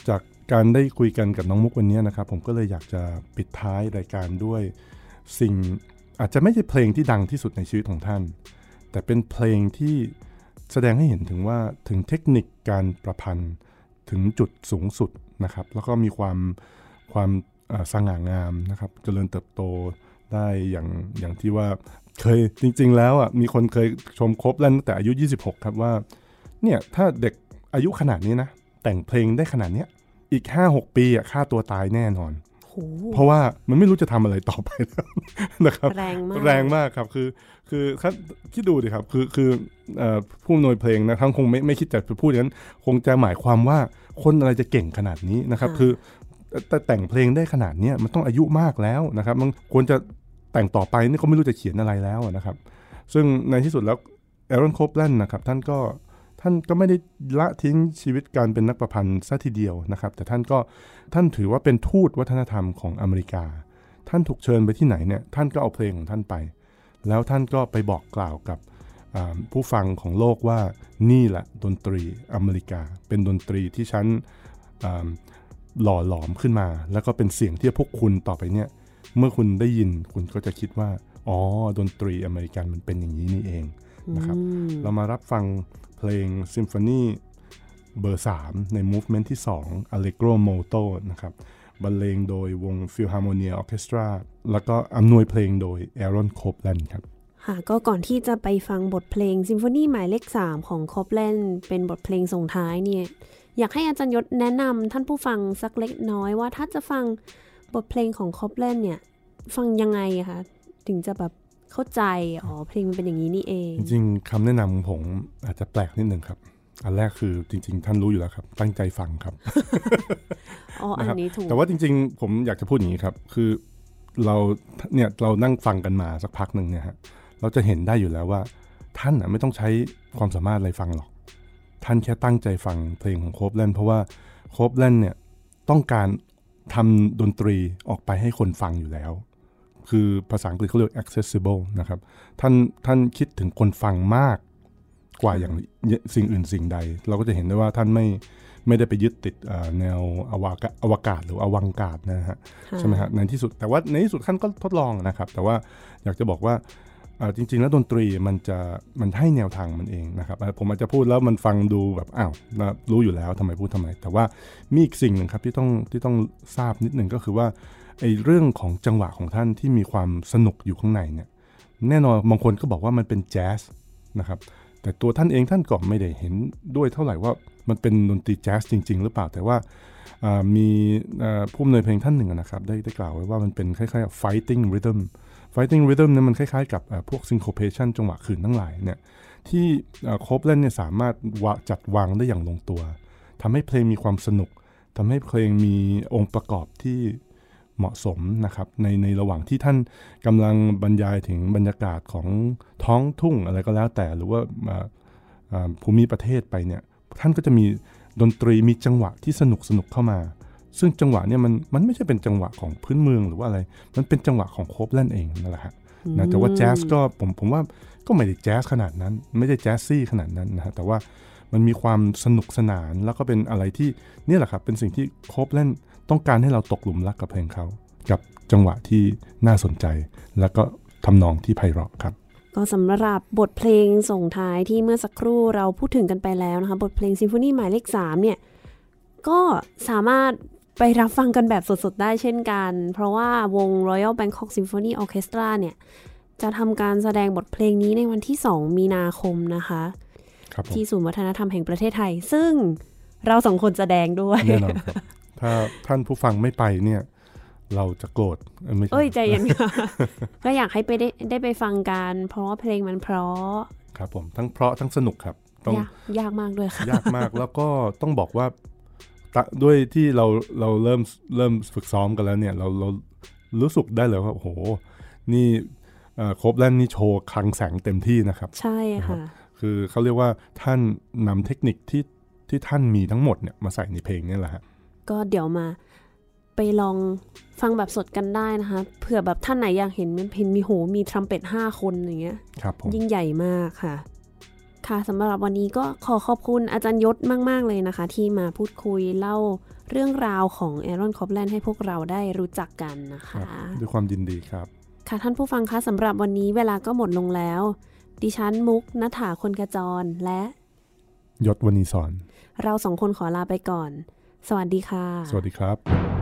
จากการได้คุยกันกับน้องมุกวันนี้นะครับ ผมก็เลยอยากจะปิดท้ายรายการด้วย สิ่ง อาจจะไม่ใช่เพลงที่ดังที่สุดในชีวิตของท่าน แต่เป็นเพลงที่แสดงให้เห็นถึงว่าถึงเทคนิคการประพันธ์ถึงจุดสูงสุดนะครับ แล้วก็มีความความสง่างามนะครับจเจริญเติบโตได้อย่างอย่างที่ว่าเคยจริง ๆ แล้วอะมีคนเคยชมครบแล้วตั้งแต่อายุ 26 ครับว่าเนี่ยถ้าเด็กอายุขนาดนี้นะ แต่งเพลงได้ขนาดเนี้ยอีก 5-6 ปีอะค่าตัวตายแน่นอน เพราะว่ามันไม่รู้จะทำอะไรต่อไปแล้วนะครับ แรงมากแรงมากครับคือ คือคิดดูดิครับ คือคือผู้นวยเพลงนะทั้งคงไม่ไม่คิดจะพูดอย่างนั้นคงจะหมายความว่าคนอะไรจะเก่งขนาดนี้นะครับ คือแต่แต่งเพลงได้ขนาดนี้มันต้องอายุมากแล้วนะครับ มันควรจะแต่งต่อไปนี่ก็ไม่รู้จะเขียนอะไรแล้วนะครับ ซึ่งในที่สุดแล้วแอรอนโคปแลนนะครับท่านก็ ท่านก็ไม่ได้ละทิ้งชีวิตการเป็นนักประพันธ์ซะทีเดียวนะครับ แต่ท่านก็ท่านถือว่าเป็นทูตวัฒนธรรมของอเมริกา ท่านถูกเชิญไปที่ไหนเนี่ยท่านก็เอาเพลงของท่านไป แล้วท่านก็ไปบอกกล่าวกับผู้ฟังของโลกว่านี่แหละดนตรีอเมริกา เป็นดนตรีที่ฉันหล่อหลอมขึ้นมา แล้วก็เป็นเสียงที่พวกคุณต่อไปเนี่ยเมื่อคุณได้ยินคุณก็จะคิดว่า อ๋อ ดนตรีอเมริกันมันเป็นอย่างนี้นี่เองนะครับ เรามารับฟัง เพลงซิมโฟนีเบอร์ 3 ใน movement ที่ 2 Allegro Molto นะครับบรรเลงโดยวง Philharmonia Orchestra แล้วก็อำนวยเพลงโดย Aaron Copland ครับค่ะก็ก่อนที่จะไปฟังบทเพลงซิมโฟนีหมายเลข 3 ของ Coplandเป็นบทเพลงส่งท้ายเนี่ยอยากให้อาจารย์ยศแนะนำท่านผู้ฟังสักเล็กน้อยว่าถ้าจะฟังบทเพลงของคอปแลนเนี่ย ฟังยังไงคะ ถึงจะแบบ เข้าใจอ๋อเพลงมันเป็นอย่างนี้นี่เอง จริงๆคำแนะนำของผมอาจจะแปลกนิดหนึ่งครับ อันแรกคือจริง ๆ ท่านรู้อยู่แล้วครับ ตั้งใจฟังครับอ๋ออันนี้ถูกแต่ว่าจริง ๆ ผมอยากจะพูดอย่างนี้ครับ คือเราเนี่ยเรานั่งฟังกันมาสักพักหนึ่งเนี่ยฮะเราจะเห็นได้อยู่แล้วว่า ท่านไม่ต้องใช้ความสามารถอะไรฟังหรอก ท่านแค่ตั้งใจฟังเพลงของโคบแลนเพราะว่าโคบแลนเนี่ยต้องการทำดนตรีออกไปให้คนฟังอยู่แล้ว คือภาษาอังกฤษเขาเรียก accessible นะครับ ท่านท่านคิดถึงคนฟังมากกว่าอย่างสิ่งอื่นสิ่งใด เราก็จะเห็นได้ว่าท่านไม่ไม่ได้ไปยึดติดแนวอวกาอวกาศหรืออวังกาศนะฮะใช่ไหมฮะในที่สุดแต่ว่าในที่สุดท่านก็ทดลองนะครับ แต่ว่าอยากจะบอกว่าจริง ๆ แล้วดนตรีมันจะมันให้แนวทางมันเองนะครับ ผมอาจจะพูดแล้วมันฟังดูแบบอ้าวรู้อยู่แล้วทำไมพูดทำไม แต่ว่ามีอีกสิ่งหนึ่งครับที่ต้องที่ต้องทราบนิดหนึ่งก็คือว่า ไอ้เรื่องของจังหวะของท่านที่มีความสนุกอยู่ข้างในเนี่ยแน่นอนบางคนก็บอกว่ามันเป็นแจ๊สนะครับแต่ตัวท่านเองท่านก็ไม่ได้เห็นด้วยเท่าไหร่ว่ามันเป็นดนตรีแจ๊สจริง ๆ หรือเปล่า แต่ว่ามีผู้อำนวยเพลงท่านหนึ่งนะครับ ได้ได้กล่าวไว้ว่ามันเป็นคล้ายๆ fighting rhythm fighting rhythm เนี่ยมันคล้ายๆกับพวก syncopation จังหวะขืนทั้งหลายเนี่ยที่โคบเล่นเนี่ยสามารถจัดวางได้อย่างลงตัวทำให้เพลงมีความสนุกทำให้เพลงมีองค์ประกอบที่ เหมาะสมนะครับในในระหว่างที่ท่านกำลังบรรยายถึงบรรยากาศของท้องทุ่งอะไรก็แล้วแต่หรือว่าภูมิประเทศไปเนี่ยท่านก็จะมีดนตรีมีจังหวะที่สนุกสนุกเข้ามา ซึ่งจังหวะเนี่ยมันมันไม่ใช่เป็นจังหวะของพื้นเมืองหรือว่าอะไร มันเป็นจังหวะของโคบแลนเองนั่นแหละฮะนะแต่ว่าแจ๊สก็ผมผมว่าก็ไม่ได้แจ๊สขนาดนั้น ไม่ได้แจ๊สซี่ขนาดนั้นนะฮะแต่ว่ามันมีความสนุกสนานแล้วก็เป็นอะไรที่นี่แหละครับเป็นสิ่งที่โคบแลน ต้องการให้เราตกหลุมรักกับเพลงเขา กับจังหวะที่น่าสนใจ แล้วก็ทำนองที่ไพเราะครับก็สำหรับบทเพลงส่งท้ายที่เมื่อสักครู่เราพูดถึงกันไปแล้วนะคะ บทเพลงซิมโฟนีหมายเลข3เนี่ย ก็สามารถไปรับฟังกันแบบสดๆ ได้เช่นกัน เพราะว่าวง Royal Bangkok Symphony Orchestra เนี่ย จะทำการแสดงบทเพลงนี้ในวันที่ 2 มีนาคมนะคะคที่ศูนย์วัฒนธรรมแห่งประเทศไทย ซึ่งเราสองคนแสดงด้วยแน่นอนครับ ถ้าท่านผู้ฟังไม่ไปเนี่ย เราจะโกรธไม่เอ้ยใจเย็นค่ะก็อยากให้ไปได้ได้ไปฟังกันเพราะว่าเพลงมันเพราะ ครับผมทั้งเพราะทั้งสนุกครับต้องยากมากด้วยค่ะยากมากแล้วก็ต้องบอกว่าด้วยที่เราเราเริ่มเริ่มฝึกซ้อมกันแล้วเนี่ย เราเรารู้สึกได้เลยว่าโอ้โห นี่ครบแล้วนี่โชว์คลังแสงเต็มที่นะครับ ใช่ค่ะ คือเขาเรียกว่าท่านนำเทคนิคที่ที่ท่านมีทั้งหมดเนี่ยมาใส่ในเพลงนี่แหละฮะ ก็เดี๋ยวมาไปลองฟังแบบสดกันได้นะคะ เผื่อแบบท่านไหนอยากเห็นมันเพลงมีโหมีทรัมเป็ตห้าคนอย่างเงี้ยครับผมยิ่งใหญ่มากค่ะ ค่ะสำหรับวันนี้ก็ขอขอบคุณอาจารย์ยศมาก ๆ เลยนะคะ ที่มาพูดคุยเล่าเรื่องราวของแอรอนคอปแลนด์ให้พวกเราได้รู้จักกันนะครัคะบด้วยความยินดีครับ ค่ะท่านผู้ฟังคะสำหรับวันนี้เวลาก็หมดลงแล้ว ดิฉันมุกนัฐาคนกระจรและ ยศวณีสอน เราสองคนขอลาไปก่อน สวัสดีค่ะ สวัสดีครับ